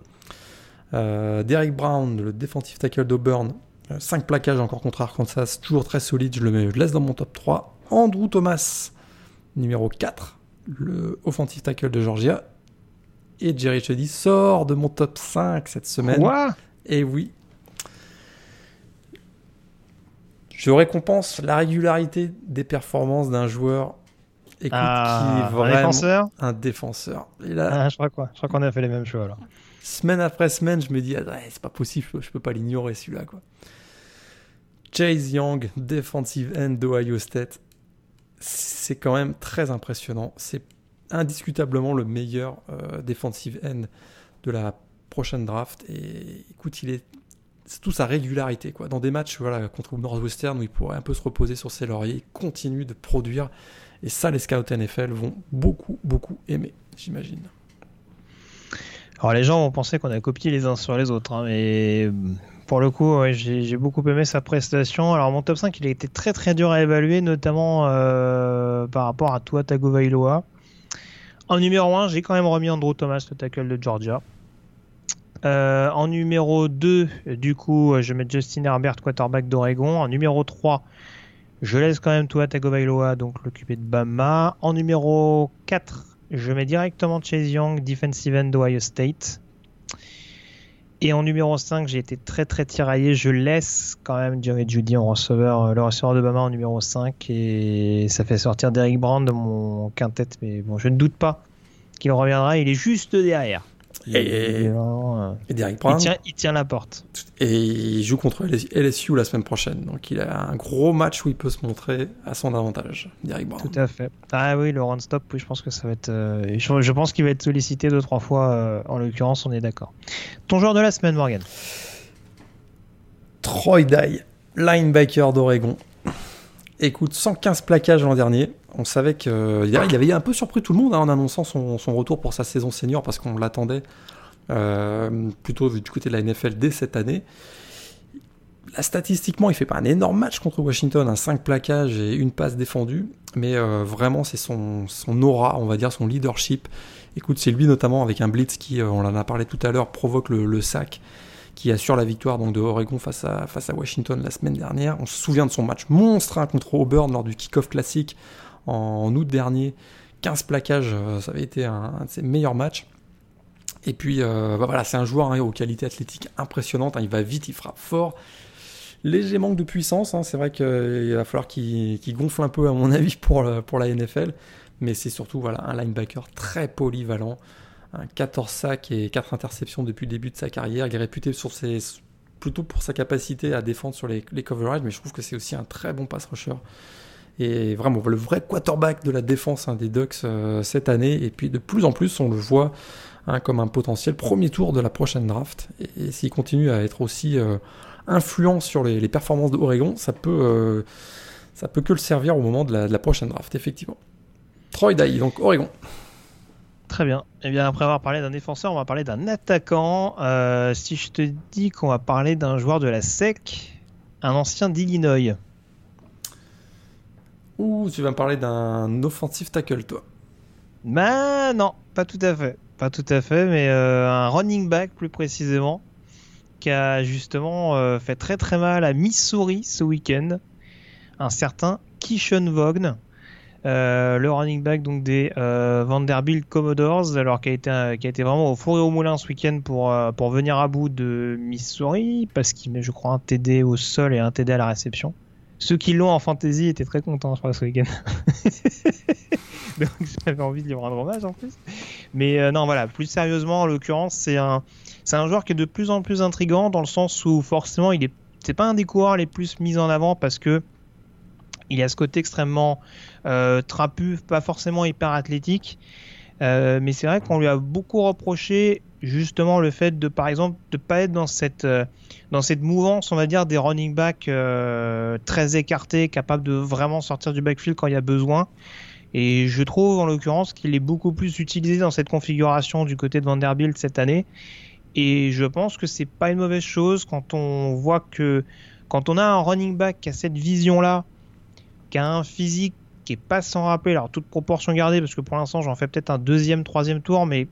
Euh, Derek Brown, le defensive tackle d'Auburn, 5 plaquages encore contre Arkansas, toujours très solide, je le, mets, je le laisse dans mon top 3. Andrew Thomas, numéro 4, le offensive tackle de Georgia. Et Jerry Chuddy sort de mon top 5 cette semaine. Quoi? Et oui. Je récompense la régularité des performances d'un joueur écoute, Ah, qui est un vraiment défenseur? un défenseur. Et là, Ah, Je crois quoi Je crois qu'on a fait les mêmes choix alors. semaine après semaine, je me dis, ah, c'est pas possible, je peux pas l'ignorer celui-là. quoi. Chase Young, defensive end d'Ohio State, c'est quand même très impressionnant. C'est indiscutablement le meilleur defensive end de la prochaine draft. Et écoute, il est c'est tout sa régularité. Quoi. Dans des matchs voilà, contre Northwestern où il pourrait un peu se reposer sur ses lauriers, il continue de produire. Et ça, les scouts NFL vont beaucoup, beaucoup aimer, j'imagine. Alors les gens vont penser qu'on a copié les uns sur les autres, hein, mais pour le coup, j'ai beaucoup aimé sa prestation. Alors mon top 5, il a été très très dur à évaluer, notamment euh, par rapport à Tua Tagovailoa. En numéro 1, j'ai quand même remis Andrew Thomas, le tackle de Georgia. Euh, en numéro 2, du coup, je mets Justin Herbert, quarterback d'Oregon. En numéro 3, je laisse quand même Tua Tagovailoa, donc l'occupé de Bama. En numéro 4, je mets directement Chase Young, defensive end d'Ohio State. Et en numéro 5, j'ai été très très tiraillé. Je laisse quand même Jerry Judy en receveur, euh, le receveur de Bama en numéro 5. Et ça fait sortir Derek Brand de mon quintet. Mais bon, je ne doute pas qu'il reviendra. Il est juste derrière. Et, euh, il, tient, la porte. Et il joue contre LSU la semaine prochaine. Donc il a un gros match où il peut se montrer à son avantage, Derek Brown. Tout à fait. Ah oui, le run-stop, oui, je pense que ça va être. Euh, je, pense qu'il va être sollicité deux, trois fois, euh, en l'occurrence, on est d'accord. Ton joueur de la semaine, Morgan? Troy Dye, linebacker d'Oregon. Écoute, 115 plaquages l'an dernier. On savait qu'il il avait un peu surpris tout le monde hein, en annonçant son, retour pour sa saison senior parce qu'on l'attendait euh, plutôt du côté de la NFL dès cette année. Là, statistiquement, il fait pas un énorme match contre Washington, un 5 plaquages et une passe défendue, mais euh, vraiment c'est son, aura, on va dire, son leadership. Écoute, c'est lui notamment avec un blitz qui, euh, on en a parlé tout à l'heure, provoque le sac qui assure la victoire donc, de Oregon face à, face à Washington la semaine dernière. On se souvient de son match monstre hein, contre Auburn lors du kick-off classique en, août dernier. 15 plaquages, euh, ça avait été un, de ses meilleurs matchs. Et puis euh, bah voilà, c'est un joueur hein, aux qualités athlétiques impressionnantes. Hein. il va vite, il frappe fort. Léger manque de puissance. c'est vrai qu'il va falloir qu'il gonfle un peu, à mon avis, pour, pour la NFL. Mais c'est surtout voilà, un linebacker très polyvalent. 14 sacs et 4 interceptions depuis le début de sa carrière. Il est réputé plutôt pour sa capacité à défendre sur les, les coverages, mais je trouve que c'est aussi un très bon pass rusher. Et vraiment, le vrai quarterback de la défense hein, des Ducks euh, cette année. Et puis de plus en plus, on le voit hein, comme un potentiel premier tour de la prochaine draft. Et, s'il continue à être aussi euh, influent sur les, performances de Oregon, ça peut, euh, ça peut que le servir au moment de la, de la prochaine draft, effectivement. Troy Dye, donc Oregon. Très bien. Et eh bien, après avoir parlé d'un défenseur, on va parler d'un attaquant. Euh, si je te dis qu'on va parler d'un joueur de la SEC, un ancien d'Illinois. Ou tu vas me parler d'un offensive tackle, toi Ben non, pas tout à fait. Pas tout à fait, mais euh, un running back plus précisément, qui a justement euh, fait très très mal à Missouri ce week-end. Un certain Kishon Vaughn. Euh, le running back donc des euh, Vanderbilt Commodores, alors qui a été qui a été vraiment au four et au moulin ce week-end pour euh, pour venir à bout de Missouri parce qu'il met je crois un TD au sol et un TD à la réception. Ceux qui l'ont en fantasy étaient très contents je crois ce week-end. donc j'avais envie de lui rendre hommage en plus. Mais non voilà, plus sérieusement en l'occurrence c'est un c'est un joueur qui est de plus en plus intrigant dans le sens où forcément il est c'est pas un des coureurs les plus mis en avant parce que il a ce côté extrêmement euh, trapu, pas forcément hyper athlétique. Euh, mais c'est vrai qu'on lui a beaucoup reproché justement le fait de, par exemple, de pas être dans cette euh, dans cette mouvance, on va dire, des running backs très écartés, capables de vraiment sortir du backfield quand il y a besoin. Et je trouve en l'occurrence qu'il est beaucoup plus utilisé dans cette configuration du côté de Vanderbilt cette année. Et je pense que c'est pas une mauvaise chose quand on voit que quand on a un running back qui a cette vision là qui a un physique qui est pas sans rappeler, alors toute proportion gardée, parce que pour l'instant j'en fais peut-être un deuxième, troisième tour, mais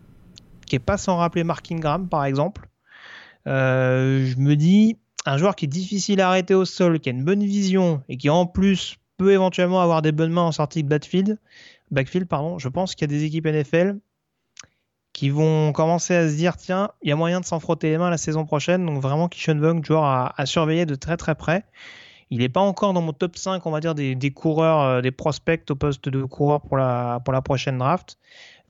qui est pas sans rappeler Mark Ingram par exemple. Euh, je me dis, un joueur qui est difficile à arrêter au sol, qui a une bonne vision et qui en plus peut éventuellement avoir des bonnes mains en sortie de backfield, backfield pardon, je pense qu'il y a des équipes NFL qui vont commencer à se dire tiens, il y a moyen de s'en frotter les mains la saison prochaine. Donc vraiment, Kishon Vong, joueur à, à surveiller de très très près. Il n'est pas encore dans mon top 5, on va dire, des, coureurs, euh, des prospects au poste de coureur pour la, prochaine draft.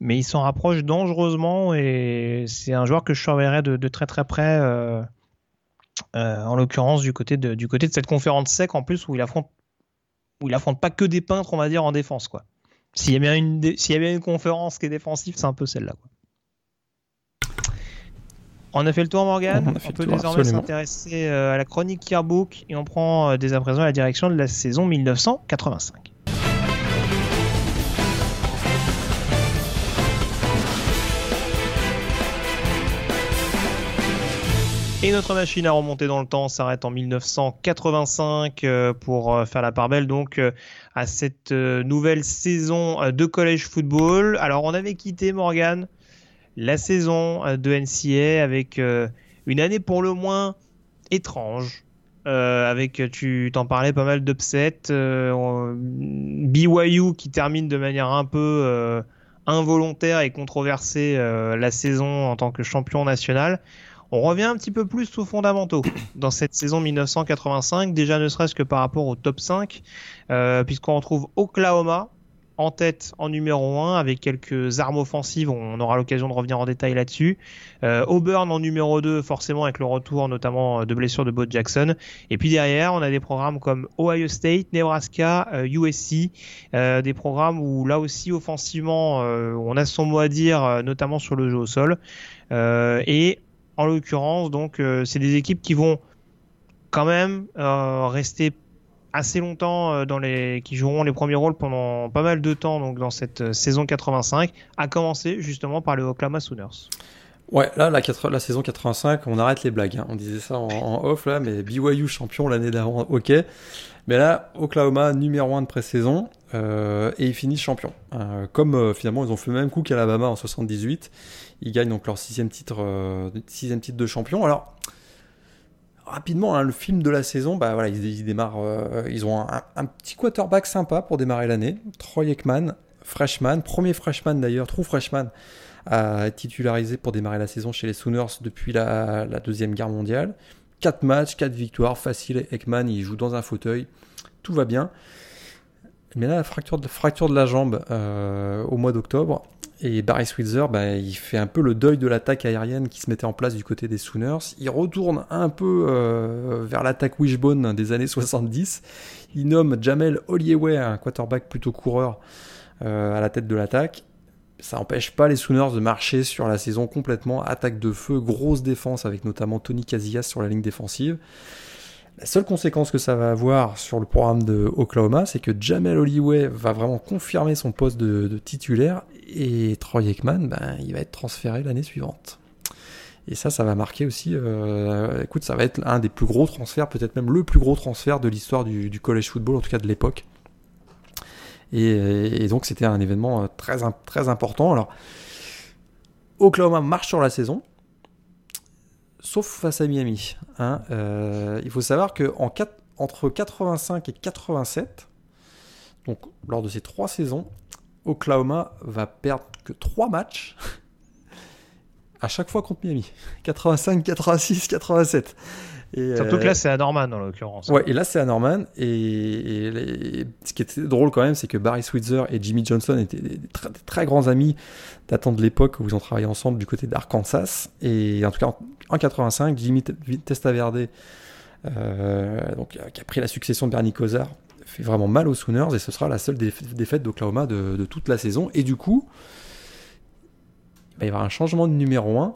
Mais il s'en rapproche dangereusement et c'est un joueur que je surveillerai de, très très près, euh, euh, en l'occurrence du côté de, cette conférence sec en plus où il affronte pas que des peintres, on va dire, en défense. S'il y a une, s'il y a bien une conférence qui est défensive, c'est un peu celle-là. On a fait le tour, Morgan. On, peut désormais s'intéresser à la chronique Yearbook et on prend dès à présent la direction de la saison 1985. Et notre machine à remonter dans le temps s'arrête en 1985 euh, pour euh, faire la part belle donc euh, à cette nouvelle saison de college football. Alors on avait quitté Morgan la saison de NCA avec une année pour le moins étrange. avec, tu t'en parlais, pas mal d'upsets. BYU qui termine de manière un peu involontaire et controversée la saison en tant que champion national. On revient un petit peu plus aux fondamentaux dans cette saison 1985, déjà ne serait-ce que par rapport au top 5, euh, puisqu'on retrouve Oklahoma en tête en numéro 1 avec quelques armes offensives, on aura l'occasion de revenir en détail là-dessus. Euh, Auburn en numéro 2 forcément avec le retour notamment de blessure de Bo Jackson. Et puis derrière on a des programmes comme Ohio State, Nebraska, USC, euh, des programmes où là aussi offensivement on a son mot à dire notamment sur le jeu au sol. et en l'occurrence. Donc, euh, c'est des équipes qui vont quand même euh, rester assez longtemps euh, dans les qui joueront les premiers rôles pendant pas mal de temps donc dans cette saison 85 à commencer justement par les Oklahoma Sooners. Ouais, là la, saison 85, on arrête les blagues. Hein. On disait ça en, off là, mais BYU champion l'année d'avant, ok. Mais là, Oklahoma numéro 1 de pré-saison et ils finissent champion. comme finalement ils ont fait le même coup qu'Alabama en 78. Ils gagnent donc leur sixième titre, euh, sixième titre de champion. Alors, rapidement, hein, le film de la saison, bah voilà, ils, démarrent, euh, ils ont un, petit quarterback sympa pour démarrer l'année. Troy Ekman, freshman, premier freshman d'ailleurs, true freshman, à titularisé pour démarrer la saison chez les Sooners depuis la, deuxième guerre mondiale. 4 matchs, 4 victoires, facile. Ekman, il joue dans un fauteuil, tout va bien. Mais là, la fracture de, fracture de la jambe euh, au mois d'octobre, et Barry Switzer, bah, il fait un peu le deuil de l'attaque aérienne qui se mettait en place du côté des Sooners. Il retourne un peu euh, vers l'attaque Wishbone des années 70. Il nomme Jamel Holloway, un quarterback plutôt coureur, euh, à la tête de l'attaque. Ça n'empêche pas les Sooners de marcher sur la saison complètement. Attaque de feu, grosse défense avec notamment Tony Casillas sur la ligne défensive. La seule conséquence que ça va avoir sur le programme de Oklahoma, c'est que Jamel Holloway va vraiment confirmer son poste de, titulaire et Troy Aikman, ben, il va être transféré l'année suivante. Et ça, ça va marquer aussi. Euh, écoute, ça va être un des plus gros transferts, peut-être même le plus gros transfert de l'histoire du, college football, en tout cas de l'époque. Et, donc, c'était un événement euh, très, très important. Alors, Oklahoma marche sur la saison sauf face à Miami. Hein. Euh, il faut savoir que en entre 85 et 87, donc lors de ces trois saisons, Oklahoma va perdre que trois matchs à chaque fois contre Miami. 85, 86, 87. Et Surtout que là, c'est à Norman en l'occurrence. Ouais, et là, c'est à Norman. Et, ce qui était drôle quand même, c'est que Barry Switzer et Jimmy Johnson étaient des très, grands amis datant de l'époque où ils ont travaillé ensemble du côté d'Arkansas. Et en tout cas, en, 85, Jimmy Testaverde, euh, donc, qui a pris la succession de Bernie Kosar, fait vraiment mal aux Sooners. Et ce sera la seule défaite d'Oklahoma de, de toute la saison. Et du coup, il va y avoir un changement de numéro 1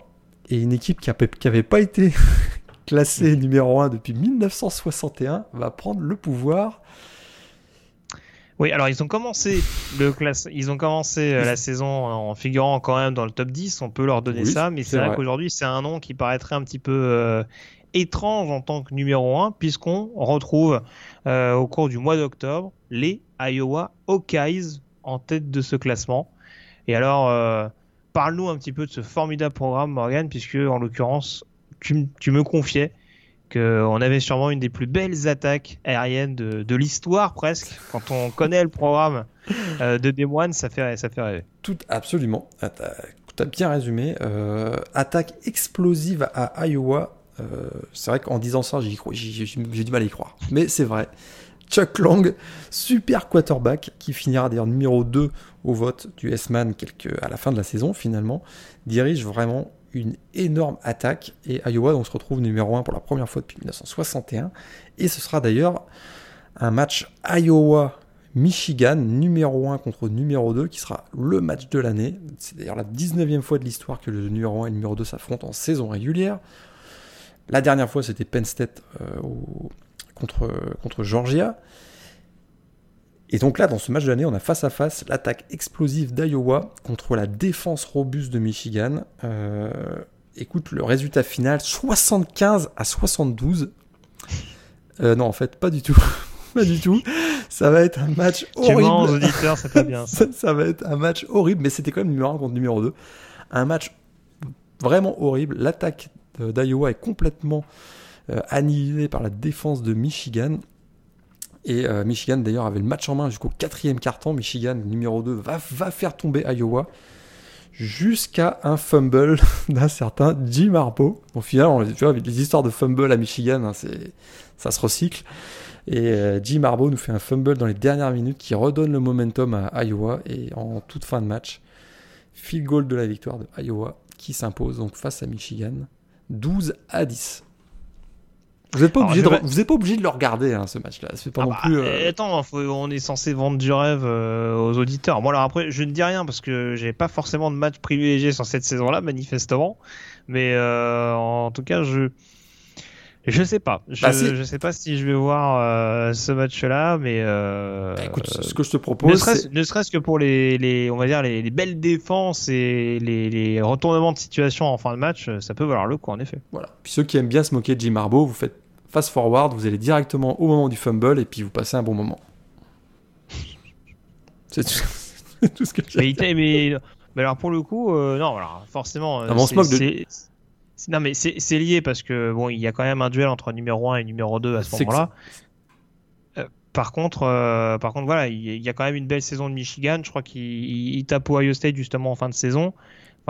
et une équipe qui n'avait pas été classé numéro 1 depuis 1961, va prendre le pouvoir. Oui, alors ils ont commencé le classe, ils ont commencé euh, la saison en figurant quand même dans le top 10, on peut leur donner ça, mais c'est vrai, qu'aujourd'hui c'est un nom qui paraîtrait un petit peu euh, étrange en tant que numéro 1, puisqu'on retrouve euh, au cours du mois d'octobre les Iowa Hawkeyes en tête de ce classement. Et alors, parle-nous un petit peu de ce formidable programme, Morgan, puisque en l'occurrence, tu, me confiais qu'on avait sûrement une des plus belles attaques aériennes de, l'histoire presque. Quand on connaît le programme euh, de Des Moines, ça fait, ça fait rêver. Tout, absolument. Ah, tu as bien résumé. Euh, attaque explosive à Iowa. Euh, c'est vrai qu'en disant ça, j'ai du mal à y croire. Mais c'est vrai. Chuck Long, super quarterback, qui finira d'ailleurs numéro 2 au vote du S-Man à la fin de la saison finalement, dirige vraiment une énorme attaque et Iowa on se retrouve numéro 1 pour la première fois depuis 1961 et ce sera d'ailleurs un match Iowa Michigan, numéro 1 contre numéro 2, qui sera le match de l'année. C'est d'ailleurs la 19e fois de l'histoire que le numéro 1 et le numéro 2 s'affrontent en saison régulière. La dernière fois, c'était Penn State euh, contre, contre Georgia. Et donc là, dans ce match de l'année, on a face à face l'attaque explosive d'Iowa contre la défense robuste de Michigan. Euh, écoute, le résultat final, 75 à 72. Euh, non, en fait, pas du tout. pas du tout. Ça va être un match horrible. Tu auditeurs, c'est pas bien. Ça. ça. va être un match horrible, mais c'était quand même numéro 1 contre numéro 2. Un match vraiment horrible. L'attaque d'Iowa est complètement euh, annihilée par la défense de Michigan. Et euh, Michigan d'ailleurs avait le match en main jusqu'au quatrième carton. Michigan, numéro 2, va, va faire tomber Iowa jusqu'à un fumble d'un certain Jim Harbaugh. Au final, tu vois, les histoires de fumble à Michigan, hein, c'est, ça se recycle. Et euh, Jim Harbaugh nous fait un fumble dans les dernières minutes qui redonne le momentum à Iowa. Et en toute fin de match, field goal de la victoire de Iowa qui s'impose donc face à Michigan 12 à 10. Vous n'êtes pas, obligé de, vous êtes pas obligé de le regarder, hein, ce match-là. C'est pas ah non bah, plus. Euh, attends, on est censé vendre du rêve euh, aux auditeurs. Moi, alors après, je ne dis rien parce que j'ai pas forcément de match privilégié sur cette saison-là, manifestement. Mais euh, en tout cas, je. Je sais pas. Je, bah, je sais pas si je vais voir ce match-là, mais. Bah, écoute, ce que je te propose. Ne serait-ce que pour les, les, on va dire, les, les belles défenses et les, les, retournements de situation en fin de match, ça peut valoir le coup, en effet. Voilà. Puis ceux qui aiment bien se moquer de Jim Harbaugh, vous faites fast forward, vous allez directement au moment du fumble et puis vous passez un bon moment. C'est tout, ce que j'ai. Mais, mais, mais, alors pour le coup, euh, non, alors forcément. Non, on se moque de. Non mais c'est lié parce que bon, il y a quand même un duel entre numéro 1 et numéro 2 à ce moment-là. Euh, par contre, euh, par contre, voilà, il y a quand même une belle saison de Michigan. Je crois qu'il tape Ohio State justement en fin de saison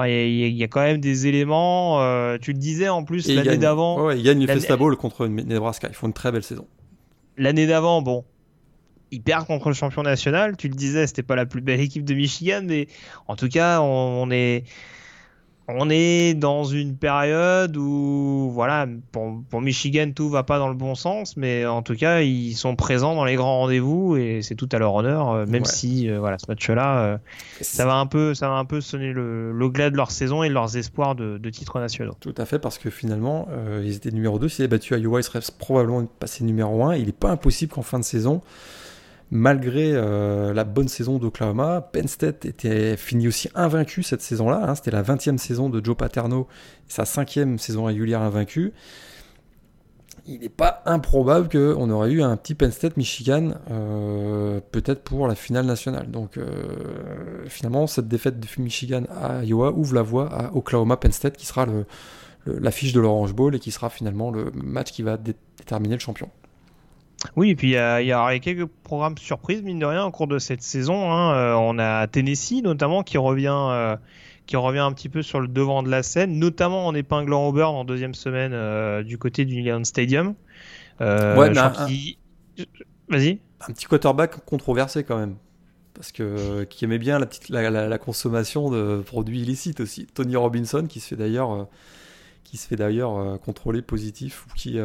il y, a quand même des éléments. Euh, tu le disais en plus l'année d'avant. Ouais, il gagne le Festa Bowl contre Nebraska. Ils font une très belle saison. L'année d'avant, bon, ils perdent contre le champion national. Tu le disais, c'était pas la plus belle équipe de Michigan, mais en tout cas, on est on est dans une période où, voilà, pour, Michigan, tout va pas dans le bon sens, mais en tout cas, ils sont présents dans les grands rendez-vous et c'est tout à leur honneur, euh, même si, euh, voilà, ce match-là, euh, ça va un peu, ça va un peu sonner le, glas de leur saison et de leurs espoirs de, titres nationaux. Tout à fait, parce que finalement, ils étaient numéro 2. S'ils avaient battu Iowa, ils seraient probablement passé numéro 1. Il n'est pas impossible qu'en fin de saison, malgré euh, la bonne saison d'Oklahoma, Penn State était fini aussi invaincu cette saison-là. Hein. C'était la 20e saison de Joe Paterno, sa cinquième saison régulière invaincue. Il n'est pas improbable qu'on aurait eu un petit Penn State-Michigan, euh, peut-être pour la finale nationale. Donc euh, finalement, cette défaite de Michigan à Iowa ouvre la voie à Oklahoma-Penn State, qui sera l'affiche de l'Orange Bowl et qui sera finalement le match qui va déterminer le champion. Oui, et puis il y, a, quelques programmes surprises, mine de rien, au cours de cette saison. Hein. Euh, on a Tennessee, notamment, qui revient, euh, qui revient un petit peu sur le devant de la scène, notamment en épinglant Auburn en deuxième semaine euh, du côté du Neyland Stadium. ouais, Vas-y. Un petit quarterback controversé quand même. Parce que qui aimait bien la, petite, la, consommation de produits illicites aussi. Tony Robinson, qui se fait d'ailleurs, qui se fait d'ailleurs contrôler positif ou qui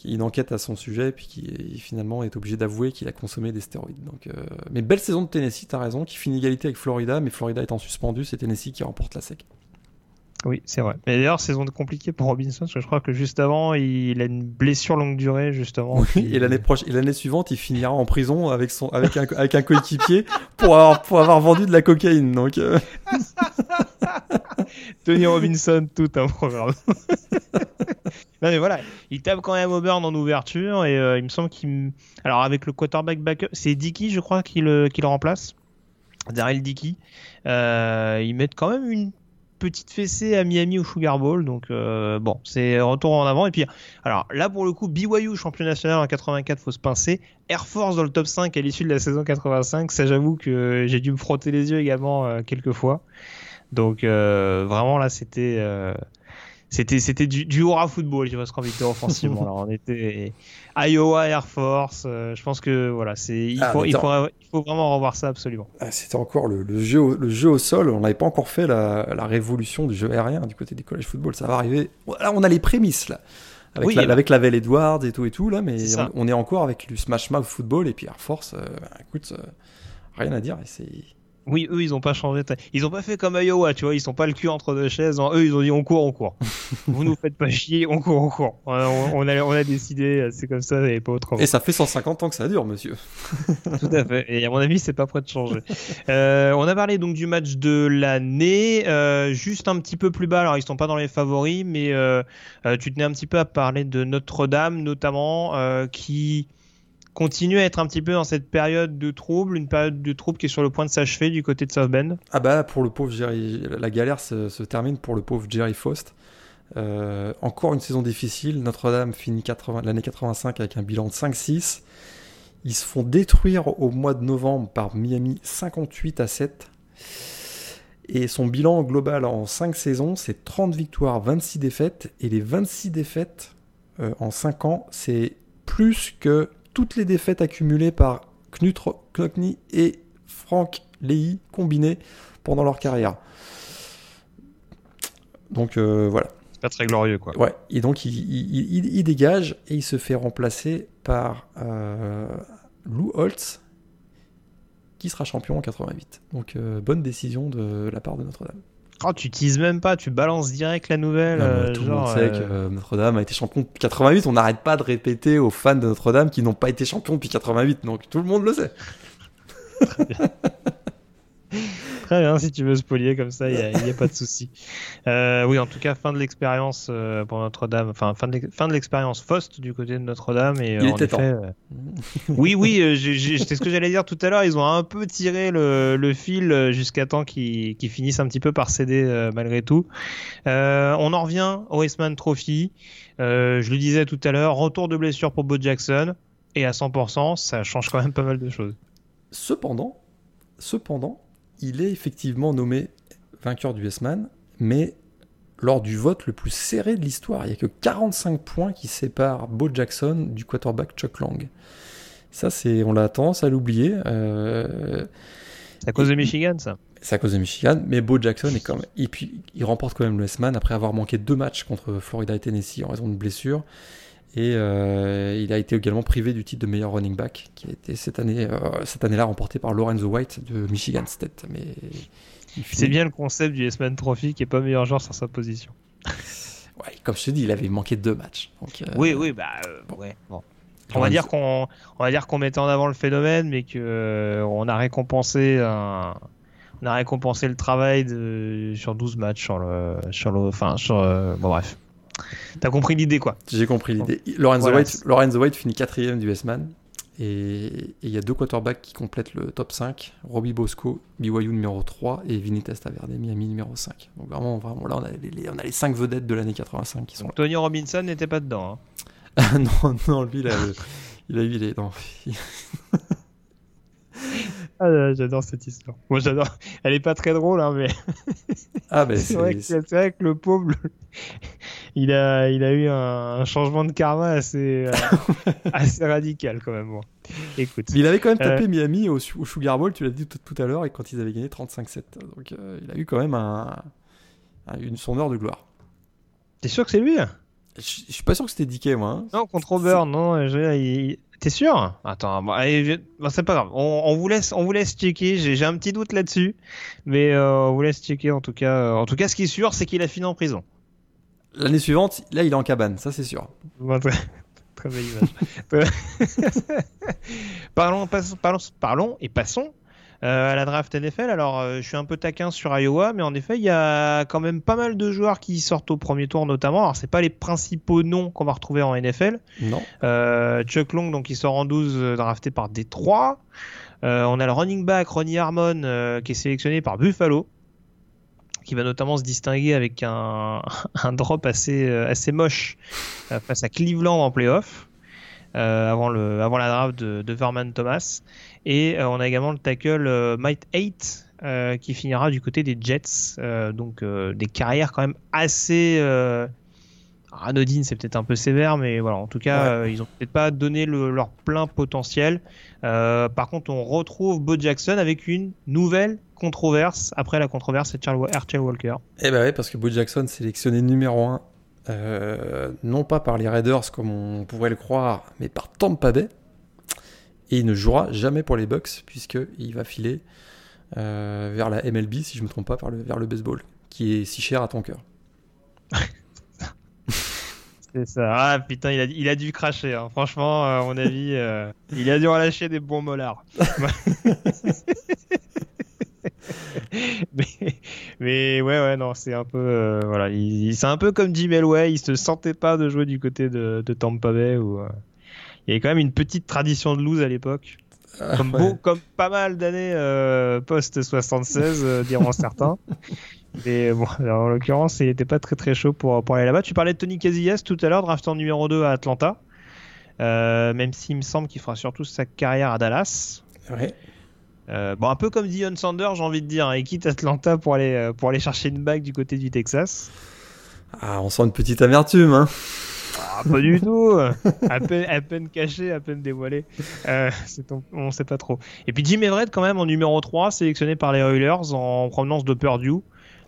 qui une enquête à son sujet, et puis qui finalement est obligé d'avouer qu'il a consommé des stéroïdes. Donc, euh, Mais belle saison de Tennessee, t'as raison, qui finit égalité avec Florida, mais Florida étant suspendu, c'est Tennessee qui remporte la SEC. Oui, c'est vrai. Mais d'ailleurs, saison compliquée pour Robinson, parce que je crois que juste avant, il a une blessure longue durée, justement. Oui, et l'année prochaine, et l'année suivante, il finira en prison avec son, avec un, avec un coéquipier pour avoir, pour avoir vendu de la cocaïne. Donc. Euh. Tony Robinson, tout un programme. non mais voilà, il tape quand même Auburn en ouverture et euh, il me semble qu'il, alors avec le quarterback backup, c'est Dickey, je crois, qui le, qui le remplace. Daryl Dickey. Euh, ils mettent quand même une petite fessée à Miami au Sugar Bowl. Donc euh, bon, c'est retour en avant. Et puis, alors là pour le coup, BYU champion national en 84, faut se pincer. Air Force dans le top 5 à l'issue de la saison 85. Ça, j'avoue que j'ai dû me frotter les yeux également euh, quelques fois. Donc euh, vraiment là, c'était c'était c'était du, du aura football, je pense, envie offensivement. Alors, on était Iowa Air Force. Euh, je pense que voilà, c'est il, ah, faut, il, faut, il, faut, vraiment revoir ça absolument. Ah, c'était encore le, le, jeu le jeu au sol. On n'avait pas encore fait la, la, révolution du jeu aérien du côté du college football. Ça va arriver. Là, on a les prémices là. avec, Oui, la, bah. avec la Velle Edwards et tout et tout là, mais on, on est encore avec du Smash Mouth football et puis Air Force. euh, bah, écoute, euh, rien à dire. C'est Oui, eux, ils ont pas changé. de- Ils ont pas fait comme Iowa, tu vois. Ils sont pas le cul entre deux chaises. hein. Eux, ils ont dit on court, on court. Vous nous faites pas chier, on court, on court. On a, on a, on a décidé, c'est comme ça et pas autrement. et ça fait 150 ans que ça dure, monsieur. Tout à fait. Et à mon avis, c'est pas prêt de changer. Euh, on a parlé donc du match de l'année, euh, juste un petit peu plus bas. Alors, ils sont pas dans les favoris, mais euh, euh, tu tenais un petit peu à parler de Notre-Dame, notamment, euh, qui continue à être un petit peu dans cette période de trouble, une période de trouble qui est sur le point de s'achever du côté de South Bend. Ah bah pour le pauvre Jerry, la galère se, termine pour le pauvre Jerry Faust. Euh, encore une saison difficile. Notre-Dame finit 80 l'année 85 avec un bilan de 5-6. Ils se font détruire au mois de novembre par Miami 58 à 7. Et son bilan global en 5 saisons, c'est 30 victoires, 26 défaites. Et les 26 défaites euh, en 5 ans, c'est plus que toutes les défaites accumulées par Knut Knockney et Frank Leahy combinés pendant leur carrière. Donc euh, voilà. Pas très glorieux, quoi. Ouais. Et donc il, il- il- il dégage et il se fait remplacer par euh, Lou Holtz qui sera champion en 88. Donc euh, bonne décision de la part de Notre-Dame. Oh, tu teases même pas, tu balances direct la nouvelle. Non, euh, tout le monde sait euh, que euh, Notre-Dame a été champion depuis 88. On n'arrête pas de répéter aux fans de Notre-Dame qui n'ont pas été champions depuis 88. Donc tout le monde le sait. Très bien, si tu veux spolier comme ça, il n'y a, pas de souci. Euh, oui, en tout cas, fin de l'expérience euh, pour Notre-Dame, enfin, fin de l'expérience Faust du côté de Notre-Dame. Et, Il euh, en était effet, temps. oui, oui, c'est ce que j'allais dire tout à l'heure. Ils ont un peu tiré le, le fil jusqu'à temps qu'ils finissent un petit peu par céder malgré tout. On en revient au Westman Trophy. Je le disais tout à l'heure, retour de blessure pour Bo Jackson. Et à 100%, ça change quand même pas mal de choses. Cependant, cependant, il est effectivement nommé vainqueur du S-Man, mais lors du vote le plus serré de l'histoire, il n'y a que 45 points qui séparent Bo Jackson du quarterback Chuck Lang. Ça, c'est, on l'a tendance à l'oublier. euh, C'est à cause de Michigan, ça. c'est à cause de Michigan, mais Bo Jackson est quand même. Et puis, il remporte quand même le S-Man après avoir manqué deux matchs contre Florida et Tennessee en raison de blessures. Et euh, il a été également privé du titre de meilleur running back, qui a été cette année, euh, cette année-là remporté par Lorenzo White de Michigan State. Mais C'est bien le concept du S-Man Trophy qui est pas meilleur joueur sur sa position. Ouais, comme je te dis, il avait manqué deux matchs. Donc, euh, Oui, oui, bah euh, ouais. Bon. On va dire qu'on, on va dire qu'on mettait en avant le phénomène, mais que euh, on a récompensé un, on a récompensé le travail de, sur 12 matchs sur le, sur le, enfin sur, euh, bon bref. T'as compris l'idée quoi. J'ai compris l'idée. Lorenzo, Voilà. White, Lorenzo White finit quatrième du S-Man. Et il y a deux quarterbacks qui complètent le top 5. Robbie Bosco, BYU numéro 3 et Vinny Testaverde, Miami numéro 5. Donc vraiment, vraiment là, on a les, les- on a les 5 vedettes de l'année 85 qui sont Donc, Tony Robinson n'était pas dedans. hein. non, non, lui, il a, il a eu les... Non. Ah, j'adore cette histoire. Moi j'adore. Elle est pas très drôle, hein, mais Ah, mais c'est vrai, que, vrai le pauvre, il a, il a eu un, un changement de karma assez, euh, assez radical quand même. Bon. Écoute. Mais il avait quand même tapé Euh. Miami au, au Sugar Bowl, tu l'as dit tout, tout à l'heure, et quand ils avaient gagné 35-7. Donc euh, il a eu quand même un, un- une, son heure de gloire. T'es sûr que c'est lui Je, je suis pas sûr que c'était Dickey, moi. hein. Non, contre Auburn, non. je- il- T'es sûr? Attends, bon, allez, je- bon, c'est pas grave. On, on vous laisse, on vous laisse checker. J'ai j'ai un petit doute là-dessus, mais euh, on vous laisse checker en tout cas. euh, En tout cas, ce qui est sûr, c'est qu'il a fini en prison. L'année suivante, là, il est en cabane, ça c'est sûr. Bon, très, très belle image. parlons, passons- parlons, parlons et passons à la draft NFL. Alors, euh, je suis un peu taquin sur Iowa, mais en effet, il y a quand même pas mal de joueurs qui sortent au premier tour, notamment. Alors, c'est pas les principaux noms qu'on va retrouver en NFL. Non. Euh, Chuck Long, donc, il sort en 12, euh, drafté par Détroit. Euh, on a le running back Ronnie Harmon, euh, qui est sélectionné par Buffalo, qui va notamment se distinguer avec un, un drop assez, euh, assez moche euh, face à Cleveland en playoff. Euh, avant, le, avant la draft de, de Verman Thomas. Et euh, on a également le tackle euh, Mike 8 euh, qui finira du côté des Jets. Euh, donc euh, des carrières quand même assez euh, anodines, c'est peut-être un peu sévère, mais voilà, en tout cas, Ouais. euh, ils ont peut-être pas donné le- leur plein potentiel. Euh, par contre, on retrouve Bo Jackson avec une nouvelle controverse après la controverse de Charles Walker. Eh ben ouais, parce que Bo Jackson sélectionné numéro 1 non pas par les Raiders comme on pourrait le croire, mais par Tampa Bay. Et il ne jouera jamais pour les Bucks, puisqu'il va filer vers la MLB, si je ne me trompe pas, vers le baseball, qui est si cher à ton cœur. C'est ça. Ah putain, il a, il a dû cracher. Hein. Franchement, à mon avis, euh, il a dû relâcher des bons molars. mais, mais, ouais, ouais, non, c'est un peu. Euh, voilà, il, c'est un peu comme Jim Elway. Il se sentait pas de jouer du côté de, de Tampa Bay. Où, euh, il y avait quand même une petite tradition de lose à l'époque. Ah, comme, comme pas mal d'années post-76, diront certains. Mais bon, en l'occurrence, il n'était pas très très chaud pour, pour aller là-bas. Tu parlais de Tony Casillas tout à l'heure, drafté en numéro 2 à Atlanta. Euh, même s'il me semble qu'il fera surtout sa carrière à Dallas. Ouais. Euh, bon, un peu comme Dion Sanders, j'ai envie de dire. Hein. Il quitte Atlanta pour aller, euh, pour aller chercher une bague du côté du Texas. Ah, on sent une petite amertume, hein. Ah, pas du tout. à, peine, à peine caché, à peine dévoilé. Euh, on ne sait pas trop. Et puis Jim Everett, quand même, en numéro 3, sélectionné par les Oilers en provenance de Purdue.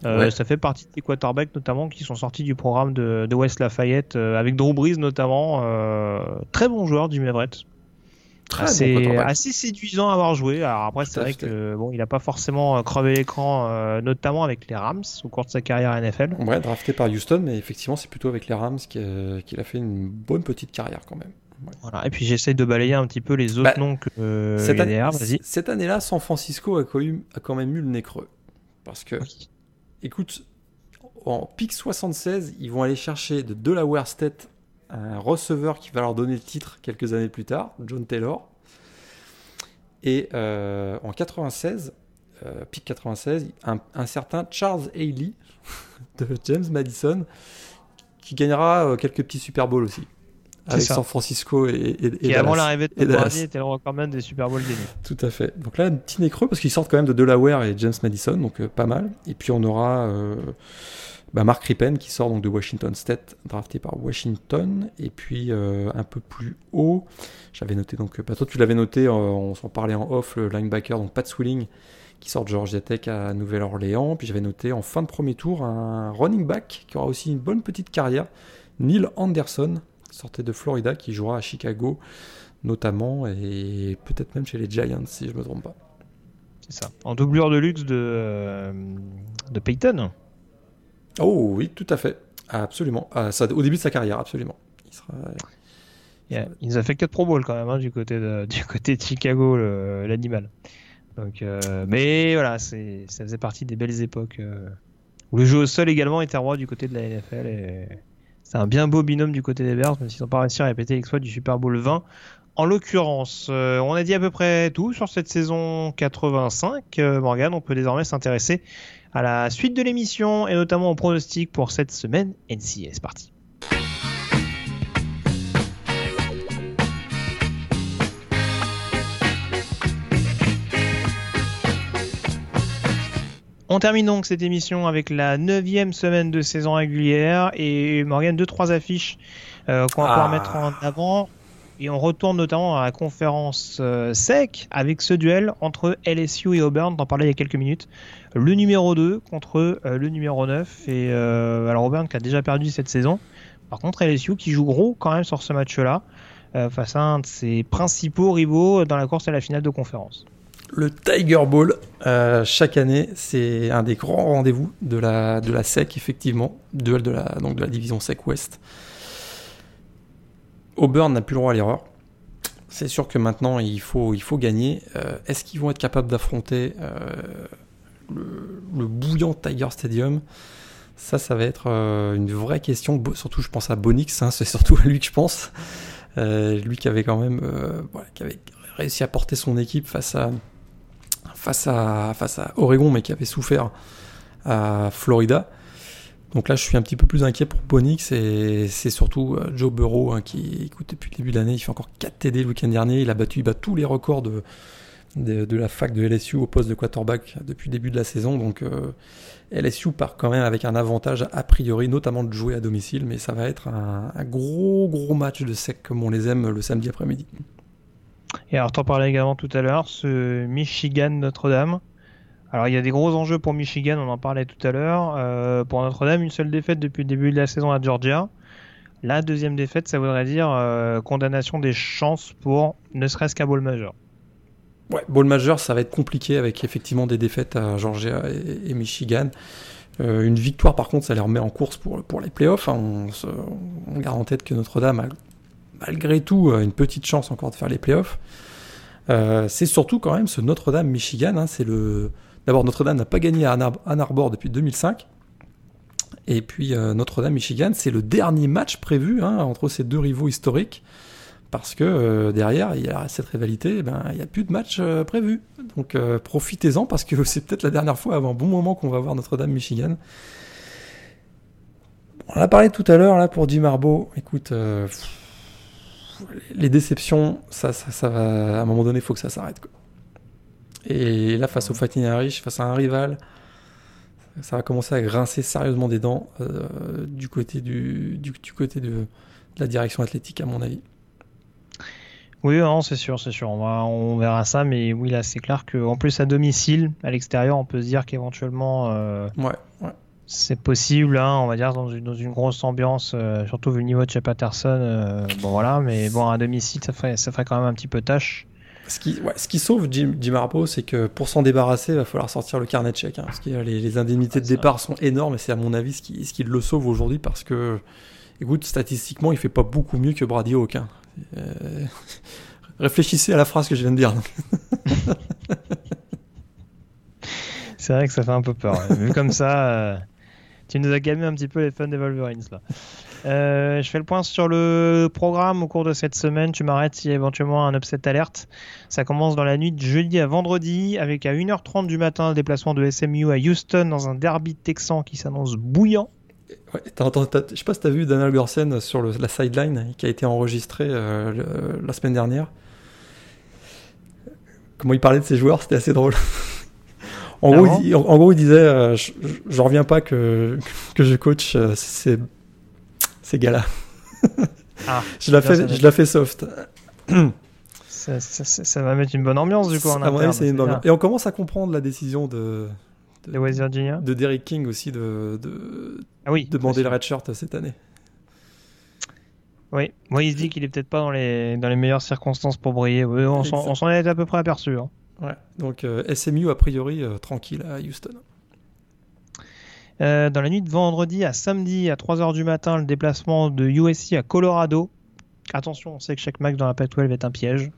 Euh, ça fait partie des quarterbacks notamment qui sont sortis du programme de, West Lafayette euh, avec Drew Brees notamment. Très bon joueur Jim Everett. C'est assez séduisant à avoir joué. Alors après, c'est vrai que bon, il n'a pas forcément crevé l'écran, notamment avec les Rams au cours de sa carrière NFL. Ouais, drafté par Houston, mais effectivement, c'est plutôt avec les Rams qu'il a fait une bonne petite carrière quand même. Voilà. Et puis j'essaie de balayer un petit peu les autres bah, noms que cette, année, cette année-là, San Francisco a quand, même eu le nez creux. Parce que écoute, en pick 76, ils vont aller chercher de Delaware State un receveur qui va leur donner le titre quelques années plus tard, John Taylor. Et euh, en 96, euh, pick 96, un, certain Charles Haley de James Madison qui gagnera euh, quelques petits Super Bowls aussi avec San Francisco et, et, et avant l'arrivée de Tom Brady était le recordman des Super Bowl gagnés. Tout à fait. Donc là, un petit nez creux parce qu'ils sortent quand même de Delaware et James Madison, donc pas mal. Et puis on aura bah, Mark Rippen qui sort donc de Washington State, drafté par Washington. Et puis euh, un peu plus haut, j'avais noté donc, bah, tu l'avais noté, on s'en parlait en off, le linebacker, donc Pat Swilling qui sort de Georgia Tech à Nouvelle-Orléans. Puis j'avais noté en fin de premier tour un running back qui aura aussi une bonne petite carrière, Neil Anderson, sortait de Florida, qui jouera à Chicago notamment, et peut-être même chez les Giants, si je me trompe pas. C'est ça. En doublure de luxe de, euh, de Peyton Oh oui, tout à fait. Absolument. Ça, au début de sa carrière, absolument. Il, sera, il nous a fait 4 Pro Bowl quand même hein, du, côté de, du côté Chicago, l'animal. Euh, mais voilà, ça faisait partie des belles époques euh, où le jeu au sol également était roi du côté de la NFL. C'est un bien beau binôme du côté des Bears, même s'ils n'ont pas réussi à répéter l'exploit du Super Bowl 20. En l'occurrence, euh, on a dit à peu près tout sur cette saison 85. Euh, Morgan, on peut désormais s'intéresser à la suite de l'émission et notamment au pronostic pour cette semaine NCA. C'est parti. On termine donc cette émission avec la neuvième semaine de saison régulière et Morgan deux trois affiches euh, qu'on va pouvoir ah. mettre en avant et on retourne notamment à la conférence euh, SEC avec ce duel entre LSU et Auburn, t'en parlais il y a quelques minutes. Le numéro 2 contre euh, le numéro 9 et alors Auburn qui a déjà perdu cette saison. Par contre LSU qui joue gros quand même sur ce match-là face à un de ses principaux rivaux dans la course à la finale de conférence le Tiger Bowl, euh, chaque année, c'est un des grands rendez-vous de la, de la SEC, effectivement, duel de la, donc de la division SEC Ouest. Auburn n'a plus le droit à l'erreur. C'est sûr que maintenant, il faut, gagner. Euh, est-ce qu'ils vont être capables d'affronter euh, le, bouillant Tiger Stadium? Ça, ça va être une vraie question. Surtout, je pense à Bonix, hein, c'est surtout à lui que je pense. lui qui avait quand même réussi à porter son équipe face à, face à Oregon, mais qui avait souffert à Florida. Donc là, je suis un petit peu plus inquiet pour Bonix et c'est surtout euh, Joe Burrow hein, qui, écoute, depuis le début de l'année, il fait encore 4 TD le week-end dernier. Il a battu tous les records de, de, la fac de LSU au poste de quarterback depuis le début de la saison. Donc euh, LSU part quand même avec un avantage a priori, notamment de jouer à domicile, mais ça va être un, un gros gros match de sec comme on les aime le samedi après-midi. Et alors, t'en parlais également tout à l'heure, ce Michigan Notre-Dame. Alors il y a des gros enjeux pour Michigan, on en parlait tout à l'heure. Euh, pour Notre-Dame, une seule défaite depuis le début de la saison à Georgia. La deuxième défaite, ça voudrait dire euh, condamnation des chances pour ne serait-ce qu'un bowl majeur. Ouais, bowl majeur, ça va être compliqué avec effectivement des défaites à Georgia et, Michigan. Euh, une victoire, par contre, ça les remet en course pour, les playoffs. Hein. On, garde en tête que Notre-Dame a malgré tout une petite chance encore de faire les playoffs. c'est surtout quand même ce Notre-Dame-Michigan. Hein, c'est le D'abord, Notre-Dame n'a pas gagné à Ann Arbor depuis 2005. Et puis euh, Notre-Dame, Michigan, c'est le dernier match prévu hein, entre ces deux rivaux historiques. Parce que euh, derrière, il y a cette rivalité, eh ben, il n'y a plus de match euh, prévu. Donc profitez-en parce que c'est peut-être la dernière fois avant un bon moment qu'on va voir Notre-Dame, Michigan. On a parlé tout à l'heure là pour Jim. Écoute, les déceptions, ça, ça, ça va, à un moment donné, il faut que ça s'arrête. Et là, face au Irish, face à un rival, ça va commencer à grincer sérieusement des dents euh, du côté, du, du, côté de, la direction athlétique, à mon avis. Oui, c'est sûr, c'est sûr. On, va, on verra ça, mais oui, là, c'est clair qu'en plus à domicile, à l'extérieur, on peut se dire qu'éventuellement, euh, ouais, c'est possible, hein, on va dire, dans une, dans une grosse ambiance, euh, surtout vu le niveau de chez Patterson. bon, voilà, mais bon, à domicile, ça ferait, ça ferait quand même un petit peu tâche. Ce qui, ce qui sauve Jim, Jim Harbaugh, c'est que pour s'en débarrasser, il va falloir sortir le carnet de chèques. Hein, parce que les, les, indemnités de départ sont énormes et c'est à mon avis ce qui, ce qui le sauve aujourd'hui parce que, écoute, statistiquement, il fait pas beaucoup mieux que Brady Hawk. Hein. Euh, réfléchissez à la phrase que je viens de dire. c'est vrai que ça fait un peu peur. Vu comme ça, euh, tu nous as gamé un petit peu les fans des Wolverines là. Euh, je fais le point sur le programme au cours de cette semaine. Tu m'arrêtes s'il y a éventuellement un upset alerte. Ça commence dans la nuit de jeudi à vendredi avec à 1h30 du matin le déplacement de SMU à Houston dans un derby texan qui s'annonce bouillant. Ouais, je sais pas si tu as vu Daniel Gorsen sur la sideline qui a été enregistré euh, la semaine dernière. Comment il parlait de ses joueurs, c'était assez drôle. en, gros, il, en, gros, il, disait euh, je, reviens pas que, que je coach c'est ces gars-là. Ah, je la fais, je la fais soft. Ça, va mettre une bonne ambiance du coup en interne. Et on commence à comprendre la décision de de, West Virginia, de Derek King aussi de de, ah oui, demander le red shirt cette année. Oui, moi il se dit qu'il est peut-être pas dans les dans les meilleures circonstances pour briller. on s'en est à peu près aperçu. Hein. Ouais. Donc euh, SMU a priori euh, tranquille à Houston. Euh, dans la nuit de vendredi à samedi à 3h du matin, le déplacement de USC à Colorado. Attention, on sait que chaque match dans la Pac-12 est un piège.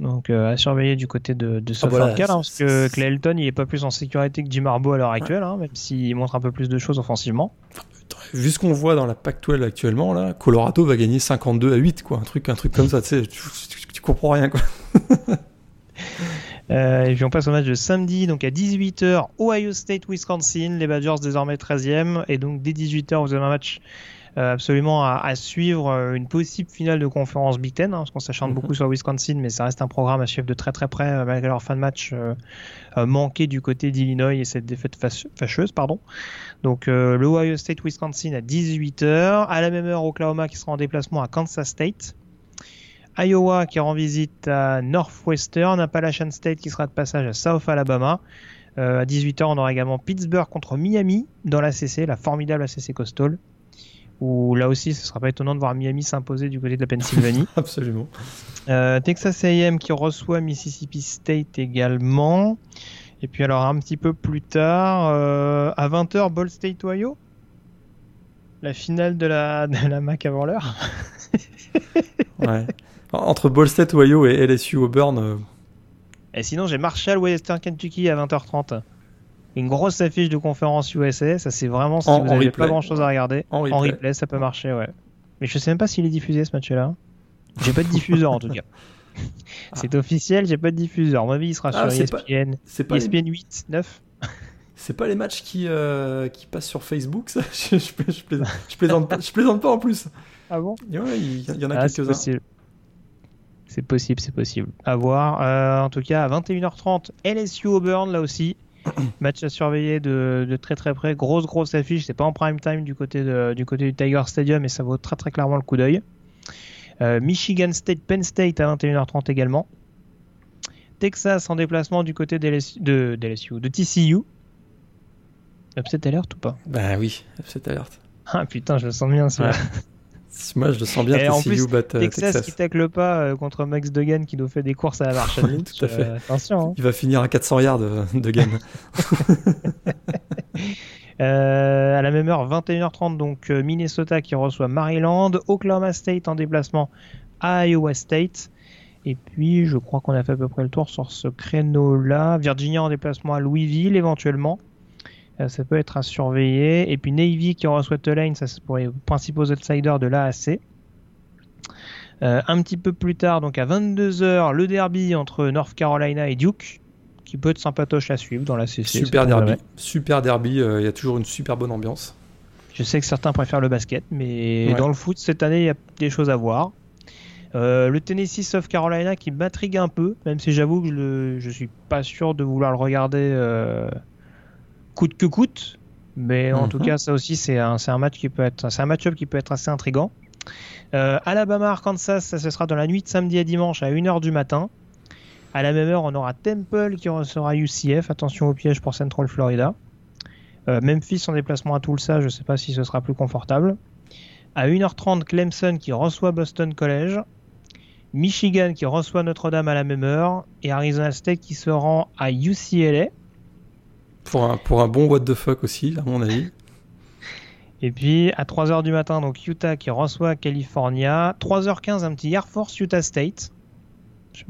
Donc euh, à surveiller du côté de, de ah, hein, parce que Clayton il est pas plus en sécurité que Jim Harbaugh à l'heure actuelle, hein, même s'il montre un peu plus de choses offensivement. Vu ce qu'on voit dans la Pac-12 actuellement, là, Colorado va gagner 52 à 8, quoi, un truc, un truc comme ça, tu, comprends rien, quoi. Euh, et puis on passe au match de samedi, donc à 18h, Ohio State, Wisconsin, les Badgers désormais 13e, et donc dès 18h vous avez un match euh, absolument à, suivre, euh, une possible finale de conférence Big Ten, hein, parce qu'on s'acharne mhm. beaucoup sur Wisconsin, mais ça reste un programme à suivre de très très près, malgré leur fin de match manqué du côté d'Illinois et cette défaite fâcheuse, pardon. Donc le Ohio State, Wisconsin à 18h, à la même heure Oklahoma qui sera en déplacement à Kansas State. Iowa qui rend visite à Northwestern, Appalachian State qui sera de passage à South Alabama. Euh, à 18h, on aura également Pittsburgh contre Miami dans la CC, la formidable ACC Coastal. Où là aussi, ce sera pas étonnant de voir Miami s'imposer du côté de la Pennsylvanie. Absolument. Euh, Texas A&M qui reçoit Mississippi State également. Et puis alors un petit peu plus tard, euh, à 20h, Ball State Ohio. La finale de la, de la MAC avant l'heure. ouais. Entre Ball State, Ohio et LSU Auburn. Euh, et sinon, j'ai Marshall Western Kentucky à 20h30. Une grosse affiche de conférence USA. Ça, c'est vraiment si vous n'avez pas grand chose à regarder. En replay. ça peut marcher, ouais. Mais je sais même pas s'il est diffusé ce match-là. J'ai pas de diffuseur en tout cas. C'est officiel, j'ai pas de diffuseur. Moi, il sera ah, sur ESPN. Pas ESPN 8, 9. C'est pas les matchs qui, euh, qui passent sur Facebook, ça je, je, plaisante, je, plaisante pas, je plaisante pas en plus. Ah bon? Il y, en a ah, quelques-uns. C'est possible, c'est possible. À voir. Euh, en tout cas, à 21h30, LSU Auburn, là aussi. Match à surveiller de, très très près. Grosse, grosse affiche. C'est pas en prime time du côté, du côté du Tiger Stadium, mais ça vaut très très clairement le coup d'œil. Euh, Michigan State, Penn State à 21h30 également. Texas en déplacement du côté de, d'LSU, de TCU. Upset alert ou pas? Bah oui, upset alert. Ah putain, je le sens bien celui-là. Moi, je le sens bien. Et en plus, bat, euh, Texas, Texas. qui tacle pas euh, contre Max Duggan qui nous fait des courses à la marche tout à fait. Euh, attention. hein. Il va finir à 400 yards de, de game. Euh, à la même heure, 21h30, donc Minnesota qui reçoit Maryland, Oklahoma State en déplacement à Iowa State. Et puis, je crois qu'on a fait à peu près le tour sur ce créneau-là. Virginia en déplacement à Louisville, éventuellement. Euh, ça peut être à surveiller. Et puis Navy qui reçoit Tulane, ça c'est pour les principaux outsiders de l'AAC. Euh, un petit peu plus tard, donc à 22h, le derby entre North Carolina et Duke, qui peut être sympatoche à suivre dans la CC. super derby. Super derby. euh, Il y a toujours une super bonne ambiance. Je sais que certains préfèrent le basket, mais Ouais. dans le foot cette année, il y a des choses à voir. Euh, le Tennessee South Carolina qui m'intrigue un peu, même si j'avoue que je, je suis pas sûr de vouloir le regarder coûte que coûte. Mais en Mhm. tout cas, ça aussi, c'est un, match qui peut être, c'est un match-up qui peut être assez intrigant. Euh, Alabama Arkansas, ça ce sera dans la nuit de samedi à dimanche à 1h du matin. À la même heure, on aura Temple qui recevra UCF. Attention au piège pour Central Florida. Euh, Memphis en déplacement à Tulsa, je ne sais pas si ce sera plus confortable. À 1h30, Clemson qui reçoit Boston College. Michigan qui reçoit Notre-Dame à la même heure. Et Arizona State qui se rend à UCLA. Pour un, pour un bon what the fuck aussi, à mon avis. Et puis à 3h du matin, donc Utah qui reçoit California. 3h15, un petit Air Force Utah State.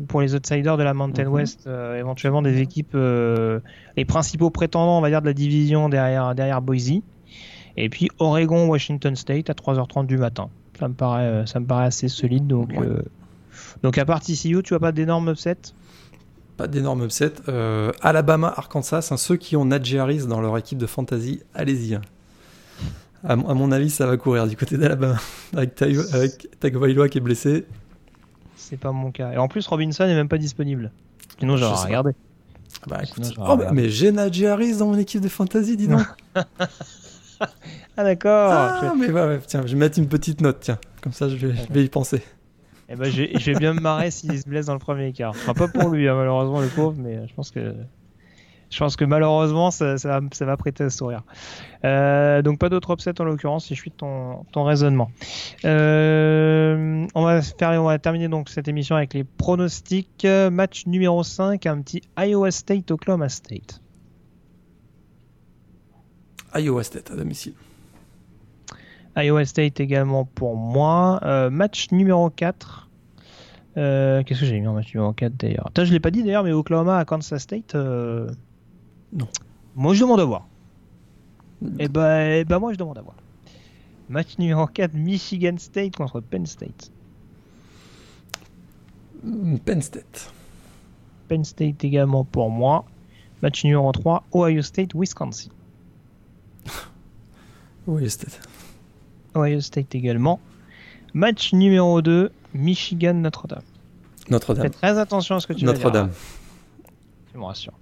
Pour les outsiders de la Mountain Mhm. West, euh, éventuellement des équipes, euh, les principaux prétendants, on va dire, de la division derrière, derrière Boise. Et puis Oregon, Washington State à 3h30 du matin. Ça me paraît, euh, ça me paraît assez solide. Donc, Ouais. euh, donc à part TCU, tu vois pas d'énormes upsets? Pas d'énorme upset. Euh, Alabama, Arkansas, hein, ceux qui ont Najee Harris dans leur équipe de fantasy, allez-y. hein. À, mon- à mon avis, ça va courir du côté d'Alabama. Avec, avec Tagovailoa qui est blessé. C'est pas mon cas. Et en plus, Robinson est même pas disponible. Sinon, Je j'aurais regardé. Bah, écoute, sinon, oh, mais, regardé. mais j'ai Najee Harris dans mon équipe de fantasy, dis donc. Ah d'accord. Ah, mais ouais, ouais, tiens, je vais mettre une petite note, tiens. Comme ça, je vais, je vais y penser. Eh ben, je, je vais bien me marrer s'il se blesse dans le premier quart. Enfin, pas pour lui, hein, malheureusement, le pauvre, mais euh, je pense que, je pense que malheureusement, ça, ça, va, ça va prêter à sourire. Euh, donc, pas d'autre upset en l'occurrence, si je suis de ton, ton raisonnement. Euh, on, va faire, on va terminer donc cette émission avec les pronostics. Match numéro 5, un petit Iowa State, Oklahoma State. Iowa State à domicile. Iowa State également pour moi. Euh, match numéro 4. Euh, Qu'est-ce que j'ai mis en match numéro 4 d'ailleurs? Putain, Je l'ai pas dit d'ailleurs, mais Oklahoma à Kansas State. euh, Non. Moi je demande à voir. Et bah, eh ben, moi je demande à voir. Match numéro 4, Michigan State contre Penn State. Mm, Penn State. Penn State également pour moi. Match numéro 3, Ohio State, Wisconsin. Oui, State. Ohio State également. Match numéro 2, Michigan, Notre-Dame. Fais très attention à ce que tu. Notre-Dame. Tu me rassures.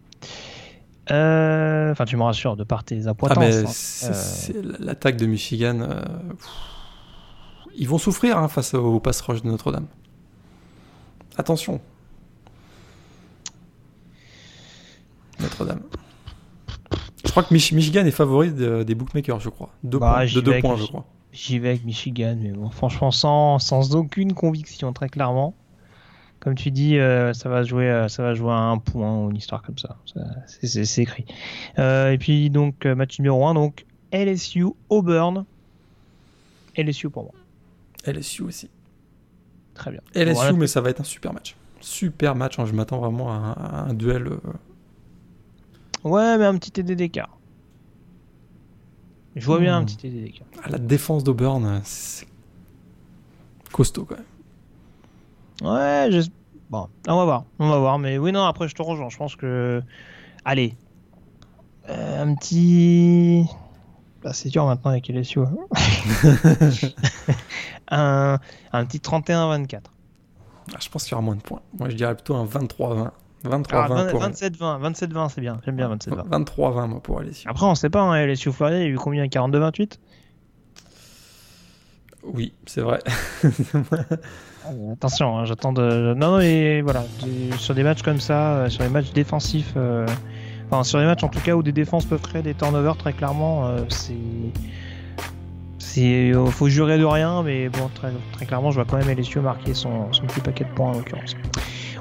Euh, Enfin, tu me rassures de par tes Ah, appointances. hein. c'est l'attaque de Michigan. euh, Ils vont souffrir hein, face au pass rush de Notre-Dame. Attention. Notre-Dame. Je crois que Mich- Michigan est favori de- des bookmakers, je crois. Deux Bah, points, de deux points, je crois. J'y vais avec Michigan, mais bon, franchement, sans, sans aucune conviction, très clairement. Comme tu dis, euh, ça va jouer, euh, ça va jouer à un point ou une histoire comme ça. Ça, c'est- écrit. Euh, et puis donc match numéro 1, donc LSU Auburn. LSU pour moi. LSU aussi. Très bien. LSU, mais ça va être un super match. Super match, hein, je m'attends vraiment à un, à un duel. Ouais, mais un petit TD d'écart. Je vois bien un Hmm. petit TD à la défense d'Auburn, c'est costaud quand même. Ouais, je... bon, on va voir, on va voir. Mais oui, non, après je te rejoins. Je pense que, allez, Euh, un petit, Bah, c'est dur maintenant avec LSU. hein. un... un petit 31-24. Ah, je pense qu'il y aura moins de points. Moi, je dirais plutôt un 23-20. 23-20 Ah, 20 pour 27-20, 27-20, c'est bien. J'aime bien 27-20. 23-20 moi pour LSU. Après, on sait pas. Hein, LSU Florida, il y a eu combien 42-28 Oui, c'est vrai. Attention, hein, j'attends de. Non, non, mais voilà, sur des matchs comme ça, euh, sur les matchs défensifs, euh, enfin sur les matchs en tout cas où des défenses peuvent créer des turnovers, très clairement, euh, c'est. C'est, faut jurer de rien, mais bon, très, très clairement, je vois quand même LSU marquer son, son petit paquet de points en l'occurrence.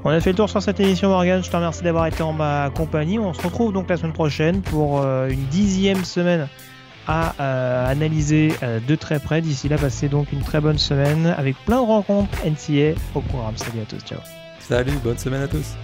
On a fait le tour sur cette émission, Morgan. Je te remercie d'avoir été en ma compagnie. On se retrouve donc la semaine prochaine pour une dixième semaine à euh, analyser euh, de très près. D'ici là, passez donc une très bonne semaine avec plein de rencontres NCA au programme. Salut à tous, ciao. Salut, bonne semaine à tous.